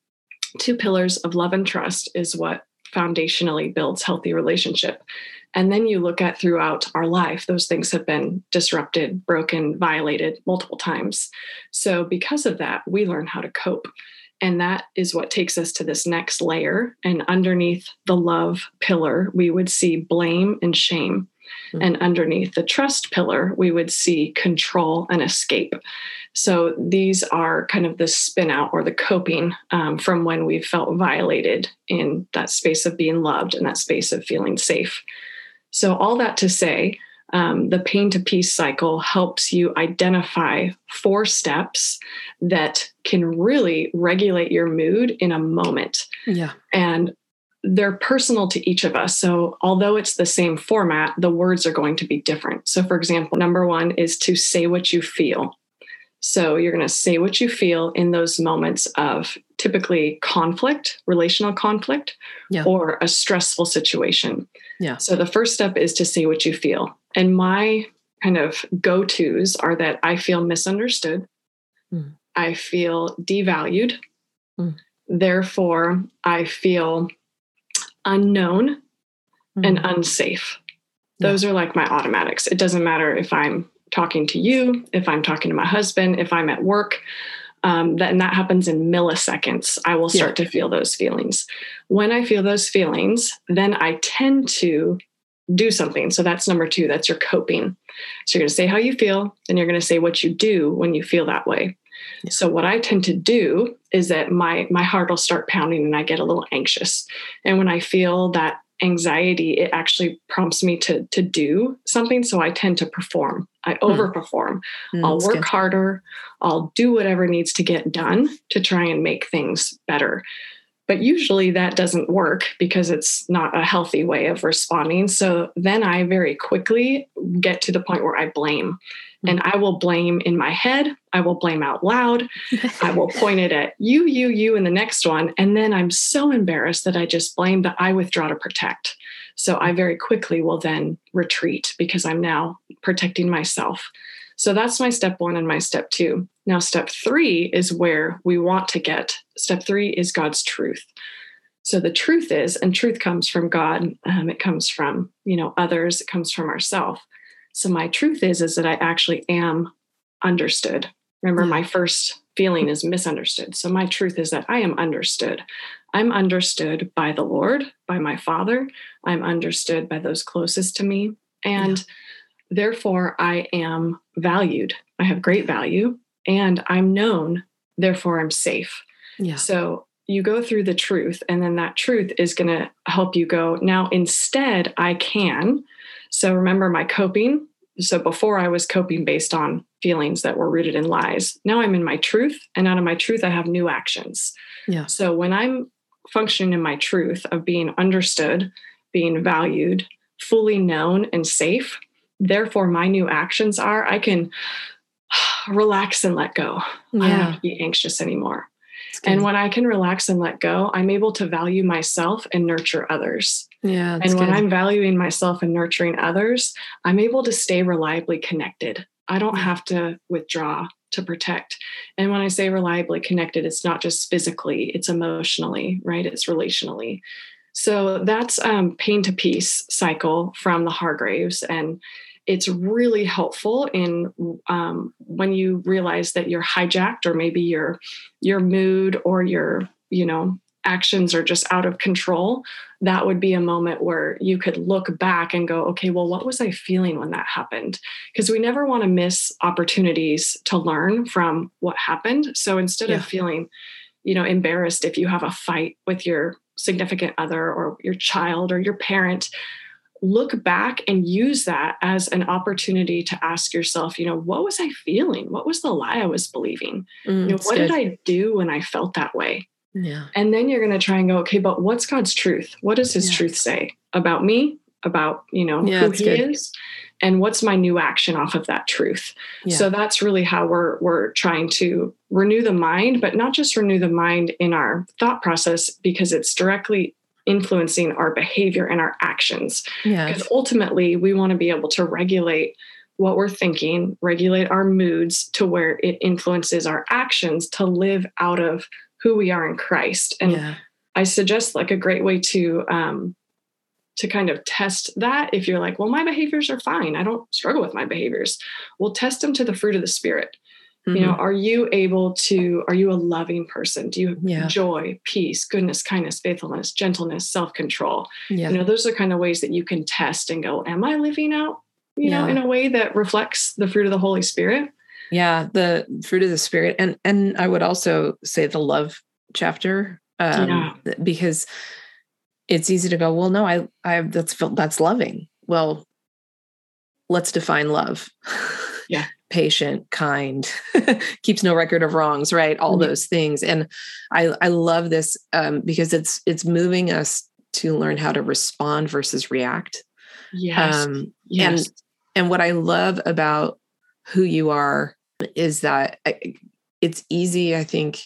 two pillars of love and trust is what foundationally builds healthy relationship and then you look at throughout our life, those things have been disrupted, broken, violated multiple times. So, because of that, we learn how to cope. And that is what takes us to this next layer. And underneath the love pillar, we would see blame and shame. Mm-hmm. And underneath the trust pillar, we would see control and escape. So these are kind of the spin out or the coping um, from when we felt violated in that space of being loved and that space of feeling safe. So, all that to say, um, the pain to peace cycle helps you identify four steps that can really regulate your mood in a moment. Yeah. And they're personal to each of us. So, although it's the same format, the words are going to be different. So, for example, number one is to say what you feel. So, you're going to say what you feel in those moments of typically conflict, relational conflict, yeah. or a stressful situation. Yeah. So the first step is to say what you feel. And my kind of go tos are that I feel misunderstood, mm. I feel devalued. Mm. Therefore, I feel unknown mm. and unsafe. Those yeah. are like my automatics. It doesn't matter if I'm talking to you, if I'm talking to my husband, if I'm at work um, that, and that happens in milliseconds, I will start yeah. to feel those feelings. When I feel those feelings, then I tend to do something. So that's number two, that's your coping. So you're going to say how you feel, then you're going to say what you do when you feel that way. Yeah. So what I tend to do is that my my heart will start pounding and I get a little anxious. And when I feel that anxiety, it actually prompts me to to do something. So I tend to perform. I hmm. overperform. Mm, I'll work good. harder. I'll do whatever needs to get done to try and make things better. But usually that doesn't work because it's not a healthy way of responding. So then I very quickly get to the point where I blame. And I will blame in my head. I will blame out loud. I will <laughs> point it at you, you, you, in the next one. And then I'm so embarrassed that I just blame that I withdraw to protect. So I very quickly will then retreat because I'm now protecting myself. So that's my step one and my step two. Now, step three is where we want to get. Step three is God's truth. So the truth is, and truth comes from God. Um, it comes from you know others. It comes from ourselves. So my truth is is that I actually am understood. Remember, my first feeling is misunderstood. So my truth is that I am understood. I'm understood by the Lord, by my Father. I'm understood by those closest to me, and yeah Therefore, I am valued. I have great value and I'm known. Therefore, I'm safe. Yeah. So you go through the truth, and then that truth is going to help you go, now instead, I can. So remember my coping. So before I was coping based on feelings that were rooted in lies. Now I'm in my truth, and out of my truth, I have new actions. Yeah. So when I'm functioning in my truth of being understood, being valued, fully known, and safe, therefore my new actions are i can <sighs> relax and let go yeah. i don't have to be anxious anymore and when i can relax and let go i'm able to value myself and nurture others yeah and when i'm valuing myself and nurturing others i'm able to stay reliably connected I don't have to withdraw to protect. And when I say reliably connected, it's not just physically, it's emotionally, right? It's relationally. So that's um, pain to peace cycle from the Hargraves. And it's really helpful in um, when you realize that you're hijacked or maybe your your mood or your you know actions are just out of control that would be a moment where you could look back and go okay well what was i feeling when that happened because we never want to miss opportunities to learn from what happened so instead yeah. of feeling you know embarrassed if you have a fight with your significant other or your child or your parent look back and use that as an opportunity to ask yourself, you know, what was I feeling? What was the lie I was believing? Mm, you know, what good. did I do when I felt that way? Yeah. And then you're going to try and go, okay, but what's God's truth? What does his yeah. truth say about me, about, you know, yeah, who he good. is? And what's my new action off of that truth? Yeah. So that's really how we're we're trying to renew the mind, but not just renew the mind in our thought process because it's directly influencing our behavior and our actions. Yes. Because ultimately, we want to be able to regulate what we're thinking, regulate our moods to where it influences our actions to live out of who we are in Christ. And yeah. I suggest like a great way to um, to kind of test that if you're like, well, my behaviors are fine. I don't struggle with my behaviors. Well, test them to the fruit of the spirit. Mm-hmm. You know, mm-hmm. are you able to, are you a loving person? Do you have yeah. joy, peace, goodness, kindness, faithfulness, gentleness, self control? Yeah. You know, those are kind of ways that you can test and go, am I living out, you yeah. know, in a way that reflects the fruit of the Holy Spirit? Yeah, the fruit of the Spirit. And, and I would also say the love chapter, um, yeah. because it's easy to go, well, no, I, I, that's, that's loving. Well, let's define love. Yeah <laughs> patient, kind, <laughs> keeps no record of wrongs, right? All mm-hmm. those things. And I I love this um, because it's it's moving us to learn how to respond versus react. Yes. Um, yes. And and what I love about who you are is that it's easy, I think,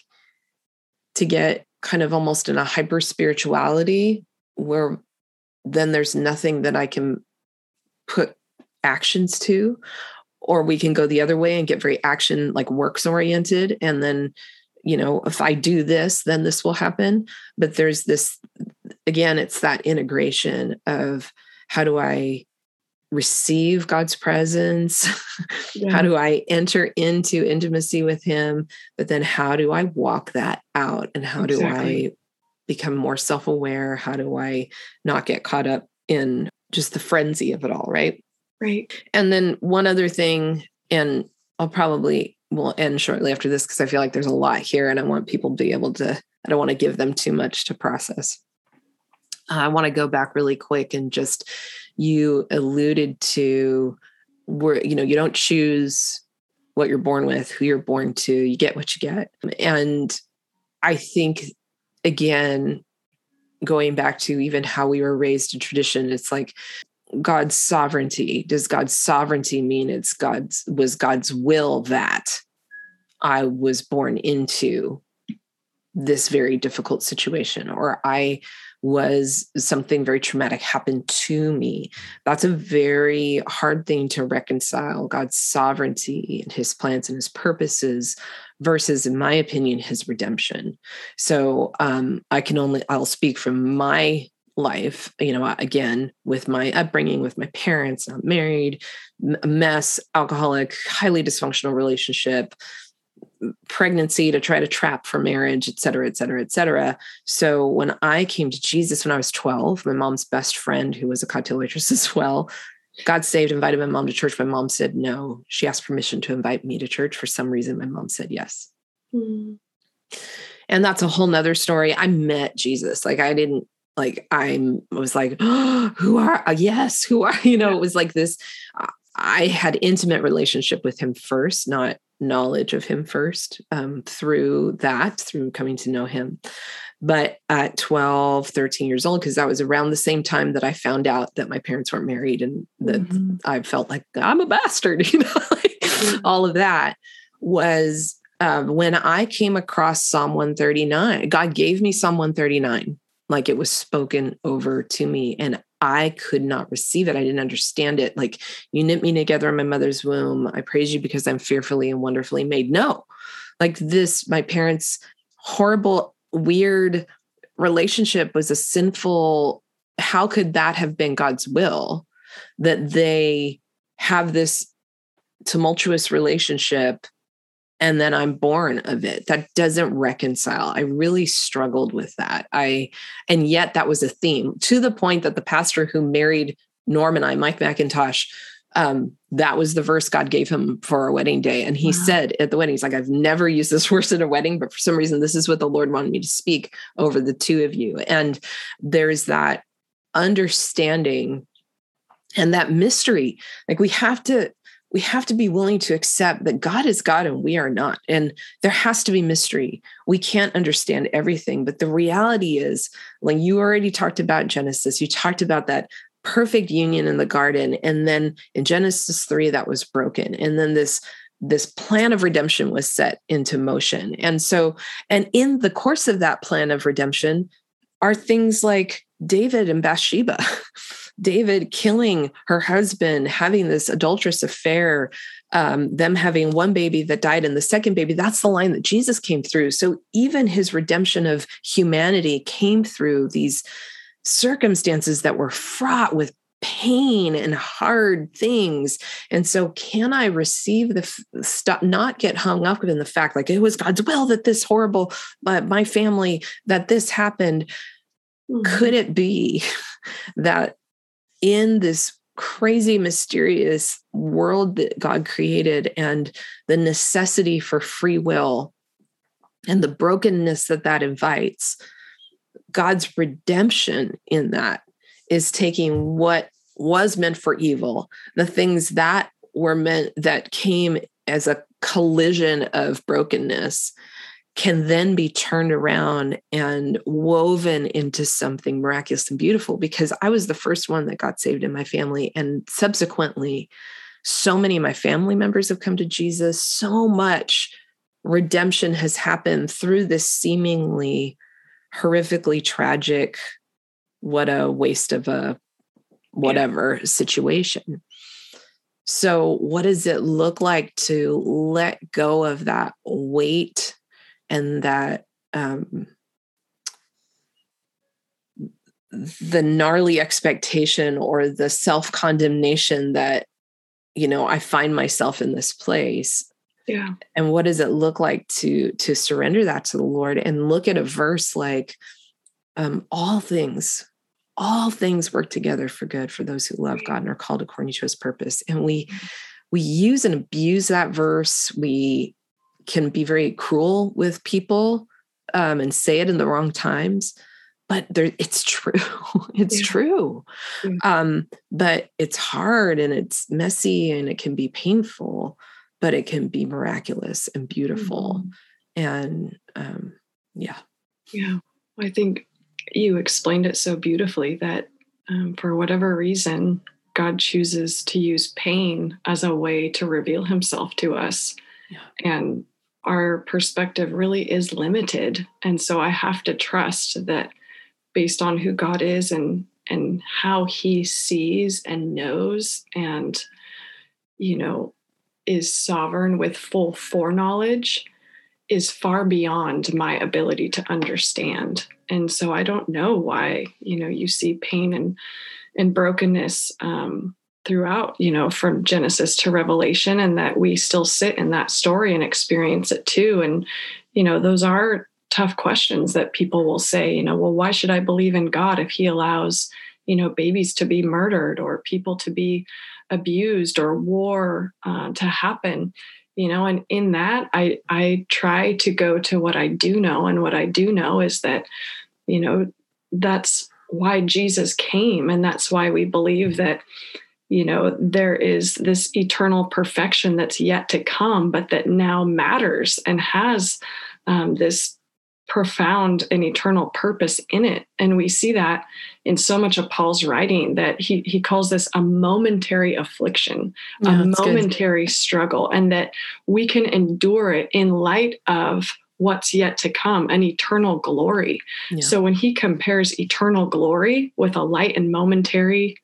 to get kind of almost in a hyper spirituality where then there's nothing that I can put actions to or we can go the other way and get very action like works oriented. And then you know if i do this then this will happen. But there's this again it's that integration of how do i receive god's presence <laughs> yeah. how do i enter into intimacy with him but then how do i walk that out and how exactly. do i become more self-aware how do i not get caught up in just the frenzy of it all right Right. And then one other thing, and I'll probably will end shortly after this because I feel like there's a lot here and I want people to be able to, I don't want to give them too much to process. Uh, I want to go back really quick and just, you alluded to where, you know, you don't choose what you're born with, who you're born to, you get what you get. And I think, again, going back to even how we were raised in tradition, it's like God's sovereignty. Does God's sovereignty mean it's God's was God's will that I was born into this very difficult situation or I was something very traumatic happened to me. That's a very hard thing to reconcile God's sovereignty and his plans and his purposes versus, in my opinion, his redemption. So um, I can only, I'll speak from my life you know again with my upbringing with my parents not married a mess alcoholic highly dysfunctional relationship pregnancy to try to trap for marriage et cetera et cetera et cetera. So when i came to jesus when i was 12 my mom's best friend who was a cocktail waitress <laughs> as well God saved invited my mom to church. My mom said no. She asked permission to invite me to church. For some reason my mom said yes. Mm. and that's a whole nother story. I met jesus. Like i didn't like I'm was like, oh, <gasps> who are uh, yes, who are <laughs> you know, it was like this. I had intimate relationship with him first, not knowledge of him first um, through that, through coming to know him. But at 12, 13 years old, because that was around the same time that I found out that my parents weren't married and that mm-hmm. I felt like I'm a bastard, <laughs> you know, like mm-hmm. all of that was uh, when I came across Psalm 139. God gave me Psalm 139 like it was spoken over to me and I could not receive it. I didn't understand it. Like, you knit me together in my mother's womb. I praise you because I'm fearfully and wonderfully made. No, like this, my parents' horrible, weird relationship was a sinful. How could that have been God's will that they have this tumultuous relationship and then I'm born of it. That doesn't reconcile. I really struggled with that. I and yet that was a theme to the point that the pastor who married Norm and I, Mike MacIntosh, um, that was the verse God gave him for our wedding day. And he wow. said at the wedding, he's like, I've never used this <laughs> verse at a wedding, but for some reason, this is what the Lord wanted me to speak over the two of you. And there's that understanding and that mystery. Like we have to we have to be willing to accept that God is God and we are not. And there has to be mystery. We can't understand everything. But the reality is, like you already talked about Genesis, you talked about that perfect union in the garden. And then in Genesis 3, that was broken. And then this this plan of redemption was set into motion. And so, and in the course of that plan of redemption are things like David and Bathsheba. <laughs> David killing her husband, having this adulterous affair, um, them having one baby that died and the second baby, that's the line that Jesus came through. So even his redemption of humanity came through these circumstances that were fraught with pain and hard things. And so, can I receive the stuff, not get hung up in the fact like it was God's will that this horrible, uh, my family, that this happened? Mm-hmm. Could it be <laughs> that in this crazy, mysterious world that God created and the necessity for free will and the brokenness that that invites, God's redemption in that is taking what was meant for evil, the things that were meant that came as a collision of brokenness, can then be turned around and woven into something miraculous and beautiful because I was the first one that got saved in my family. And subsequently, so many of my family members have come to Jesus. So much redemption has happened through this seemingly horrifically tragic, what a waste of a whatever yeah. situation. So, what does it look like to let go of that weight and that um, the gnarly expectation or the self condemnation that you know i find myself in this place. Yeah. And what does it look like to to surrender that to the lord and look at a verse like um all things all things work together for good for those who love god and are called according to his purpose. And we mm-hmm. we use and abuse that verse. We can be very cruel with people um, and say it in the wrong times but there, it's true <laughs> it's yeah. true yeah. Um, but it's hard and it's messy and it can be painful but it can be miraculous and beautiful mm-hmm. and um, yeah yeah i think you explained it so beautifully that um, for whatever reason god chooses to use pain as a way to reveal himself to us yeah. and our perspective really is limited. And so I have to trust that based on who God is and and how he sees and knows and you know is sovereign with full foreknowledge is far beyond my ability to understand and so i don't know why you know you see pain and and brokenness um, throughout, you know, from Genesis to Revelation, and that we still sit in that story and experience it too. And, you know, those are tough questions that people will say, you know, well, why should I believe in God if He allows, you know, babies to be murdered or people to be abused or war uh, to happen? You know, and in that, I I try to go to what I do know, and what I do know is that, you know, that's why Jesus came, and that's why we believe that you know there is this eternal perfection that's yet to come but that now matters and has um, this profound and eternal purpose in it and we see that in so much of paul's writing that he he calls this a momentary affliction yeah, a momentary good. struggle and that we can endure it in light of what's yet to come, an eternal glory. Yeah. So when he compares eternal glory with a light and momentary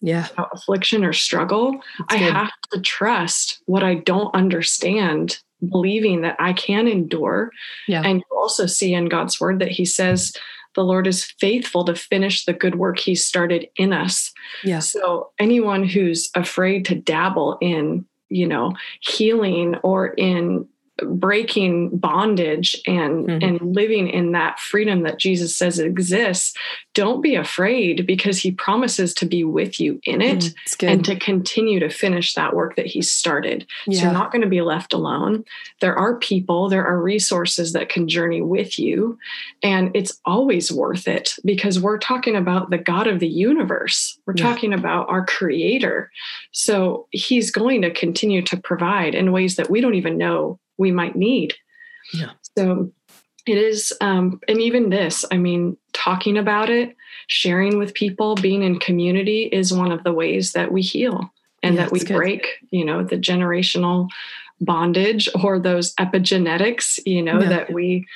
yeah affliction or struggle, I have to trust what I don't understand, believing that I can endure. Yeah. And you also see in God's word that he says the Lord is faithful to finish the good work he started in us. Yeah. So anyone who's afraid to dabble in, you know, healing or in breaking bondage and mm-hmm. and living in that freedom that Jesus says exists don't be afraid because he promises to be with you in it mm, and to continue to finish that work that he started yeah. so you're not going to be left alone there are people there are resources that can journey with you and it's always worth it because we're talking about the god of the universe we're yeah. talking about our creator so he's going to continue to provide in ways that we don't even know we might need. Yeah. So it is, um, and even this, I mean, talking about it, sharing with people, being in community is one of the ways that we heal and yeah, that we break, you know, the generational bondage or those epigenetics, you know, yeah. that we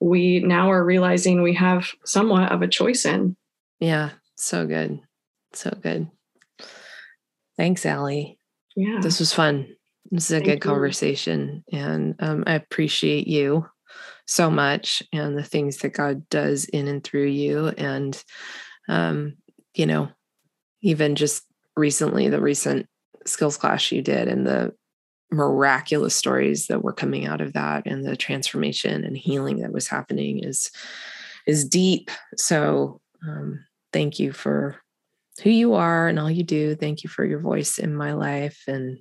we now are realizing we have somewhat of a choice in. Yeah, so good. So good. Thanks, Ali. Yeah. This was fun. This is a Thank good you. conversation. And um, I appreciate you so much and the things that God does in and through you. And, um, you know, even just recently, the recent skills class you did and the miraculous stories that were coming out of that and the transformation and healing that was happening is is deep so um, thank you for who you are and all you do thank you for your voice in my life and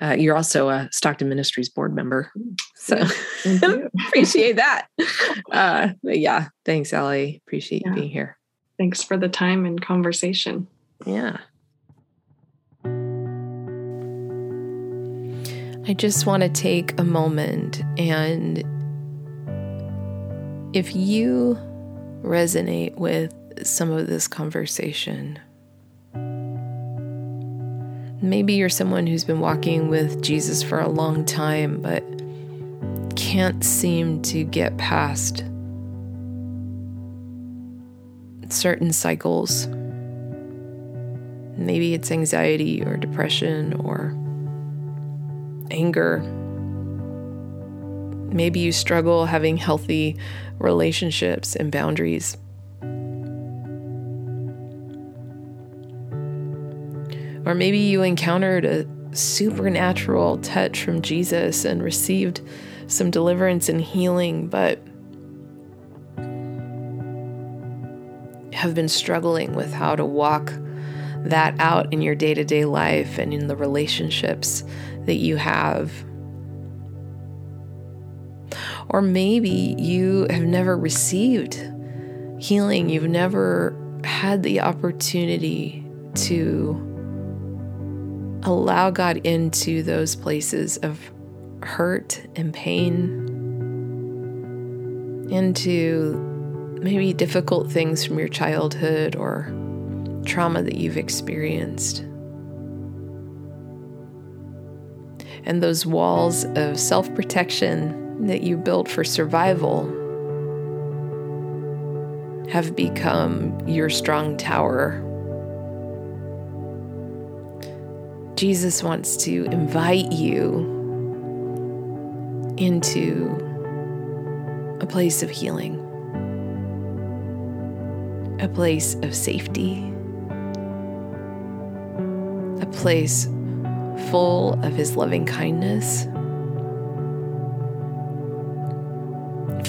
uh, you're also a Stockton Ministries board member. So <laughs> appreciate that. <laughs> Uh, yeah, thanks, Ali. Appreciate yeah. you being here. Thanks for the time and conversation. Yeah. I just want to take a moment and if you resonate with some of this conversation, Maybe you're someone who's been walking with Jesus for a long time, but can't seem to get past certain cycles. Maybe it's anxiety or depression or anger. Maybe you struggle having healthy relationships and boundaries. Or maybe you encountered a supernatural touch from Jesus and received some deliverance and healing, but have been struggling with how to walk that out in your day to day life and in the relationships that you have. Or maybe you have never received healing, you've never had the opportunity to allow God into those places of hurt and pain, into maybe difficult things from your childhood or trauma that you've experienced. And those walls of self protection that you built for survival have become your strong tower Jesus wants to invite you into a place of healing, a place of safety, a place full of His loving kindness,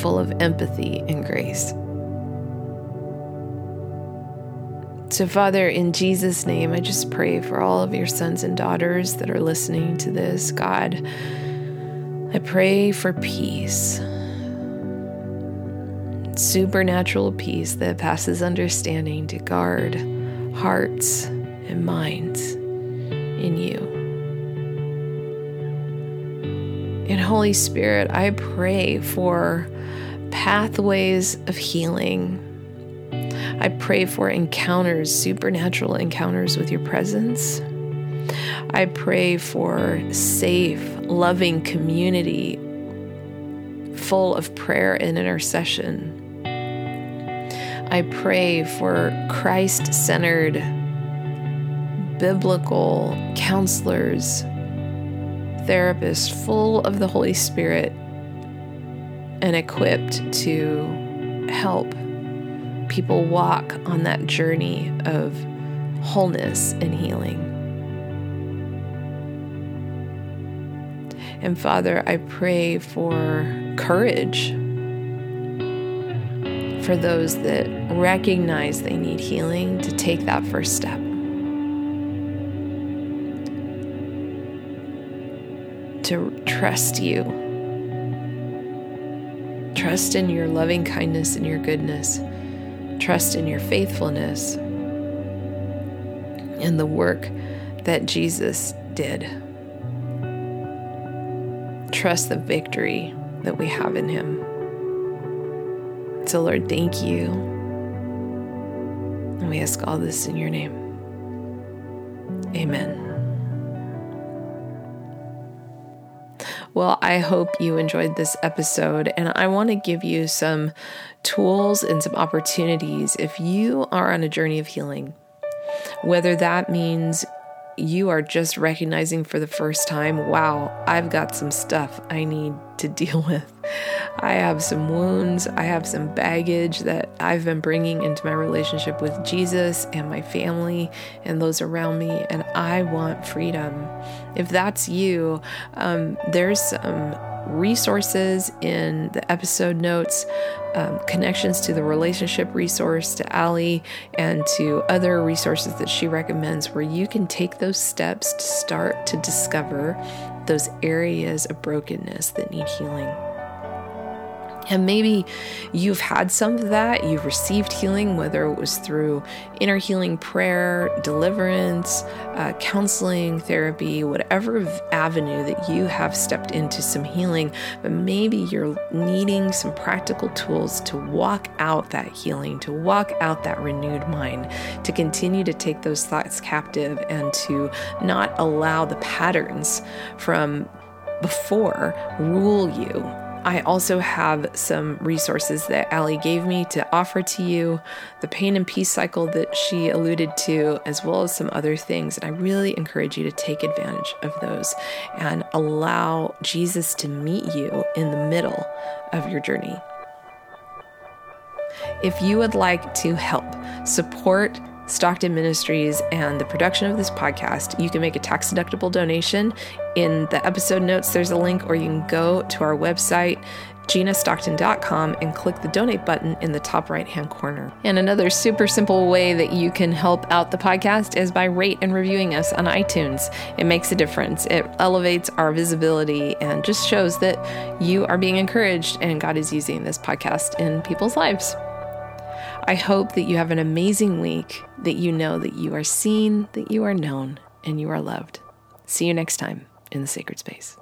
full of empathy and grace. So, Father, in Jesus' name, I just pray for all of your sons and daughters that are listening to this. God, I pray for peace, supernatural peace that passes understanding to guard hearts and minds in you. And Holy Spirit, I pray for pathways of healing I pray for encounters, supernatural encounters with your presence. I pray for safe, loving community full of prayer and intercession. I pray for Christ centered biblical counselors, therapists full of the Holy Spirit and equipped to help people walk on that journey of wholeness and healing. And Father, I pray for courage for those that recognize they need healing to take that first step. To trust you. Trust in your loving kindness and your goodness. Trust in your faithfulness and the work that Jesus did. Trust the victory that we have in Him. So, Lord, thank you. And we ask all this in your name. Amen. Well, I hope you enjoyed this episode, and I want to give you some tools and some opportunities if you are on a journey of healing. Whether that means you are just recognizing for the first time, wow, I've got some stuff I need to <laughs> deal with. I have some wounds, I have some baggage that I've been bringing into my relationship with Jesus and my family and those around me, and I want freedom. If that's you, um, there's some resources in the episode notes, um, connections to the relationship resource, to Ali, and to other resources that she recommends where you can take those steps to start to discover those areas of brokenness that need healing. And maybe you've had some of that, you've received healing, whether it was through inner healing prayer, deliverance, uh, counseling, therapy, whatever avenue that you have stepped into some healing. But maybe you're needing some practical tools to walk out that healing, to walk out that renewed mind, to continue to take those thoughts captive and to not allow the patterns from before rule you I also have some resources that Ali gave me to offer to you, the pain and peace cycle that she alluded to, as well as some other things. And I really encourage you to take advantage of those and allow Jesus to meet you in the middle of your journey. If you would like to help support Stockton Ministries and the production of this podcast, you can make a tax deductible donation. In the episode notes, there's a link, or you can go to our website, ginastockton.com, and click the donate button in the top right hand corner. And another super simple way that you can help out the podcast is by rate and reviewing us on iTunes. It makes a difference, it elevates our visibility and just shows that you are being encouraged and God is using this podcast in people's lives. I hope that you have an amazing week, that you know that you are seen, that you are known, and you are loved. See you next time in the sacred space.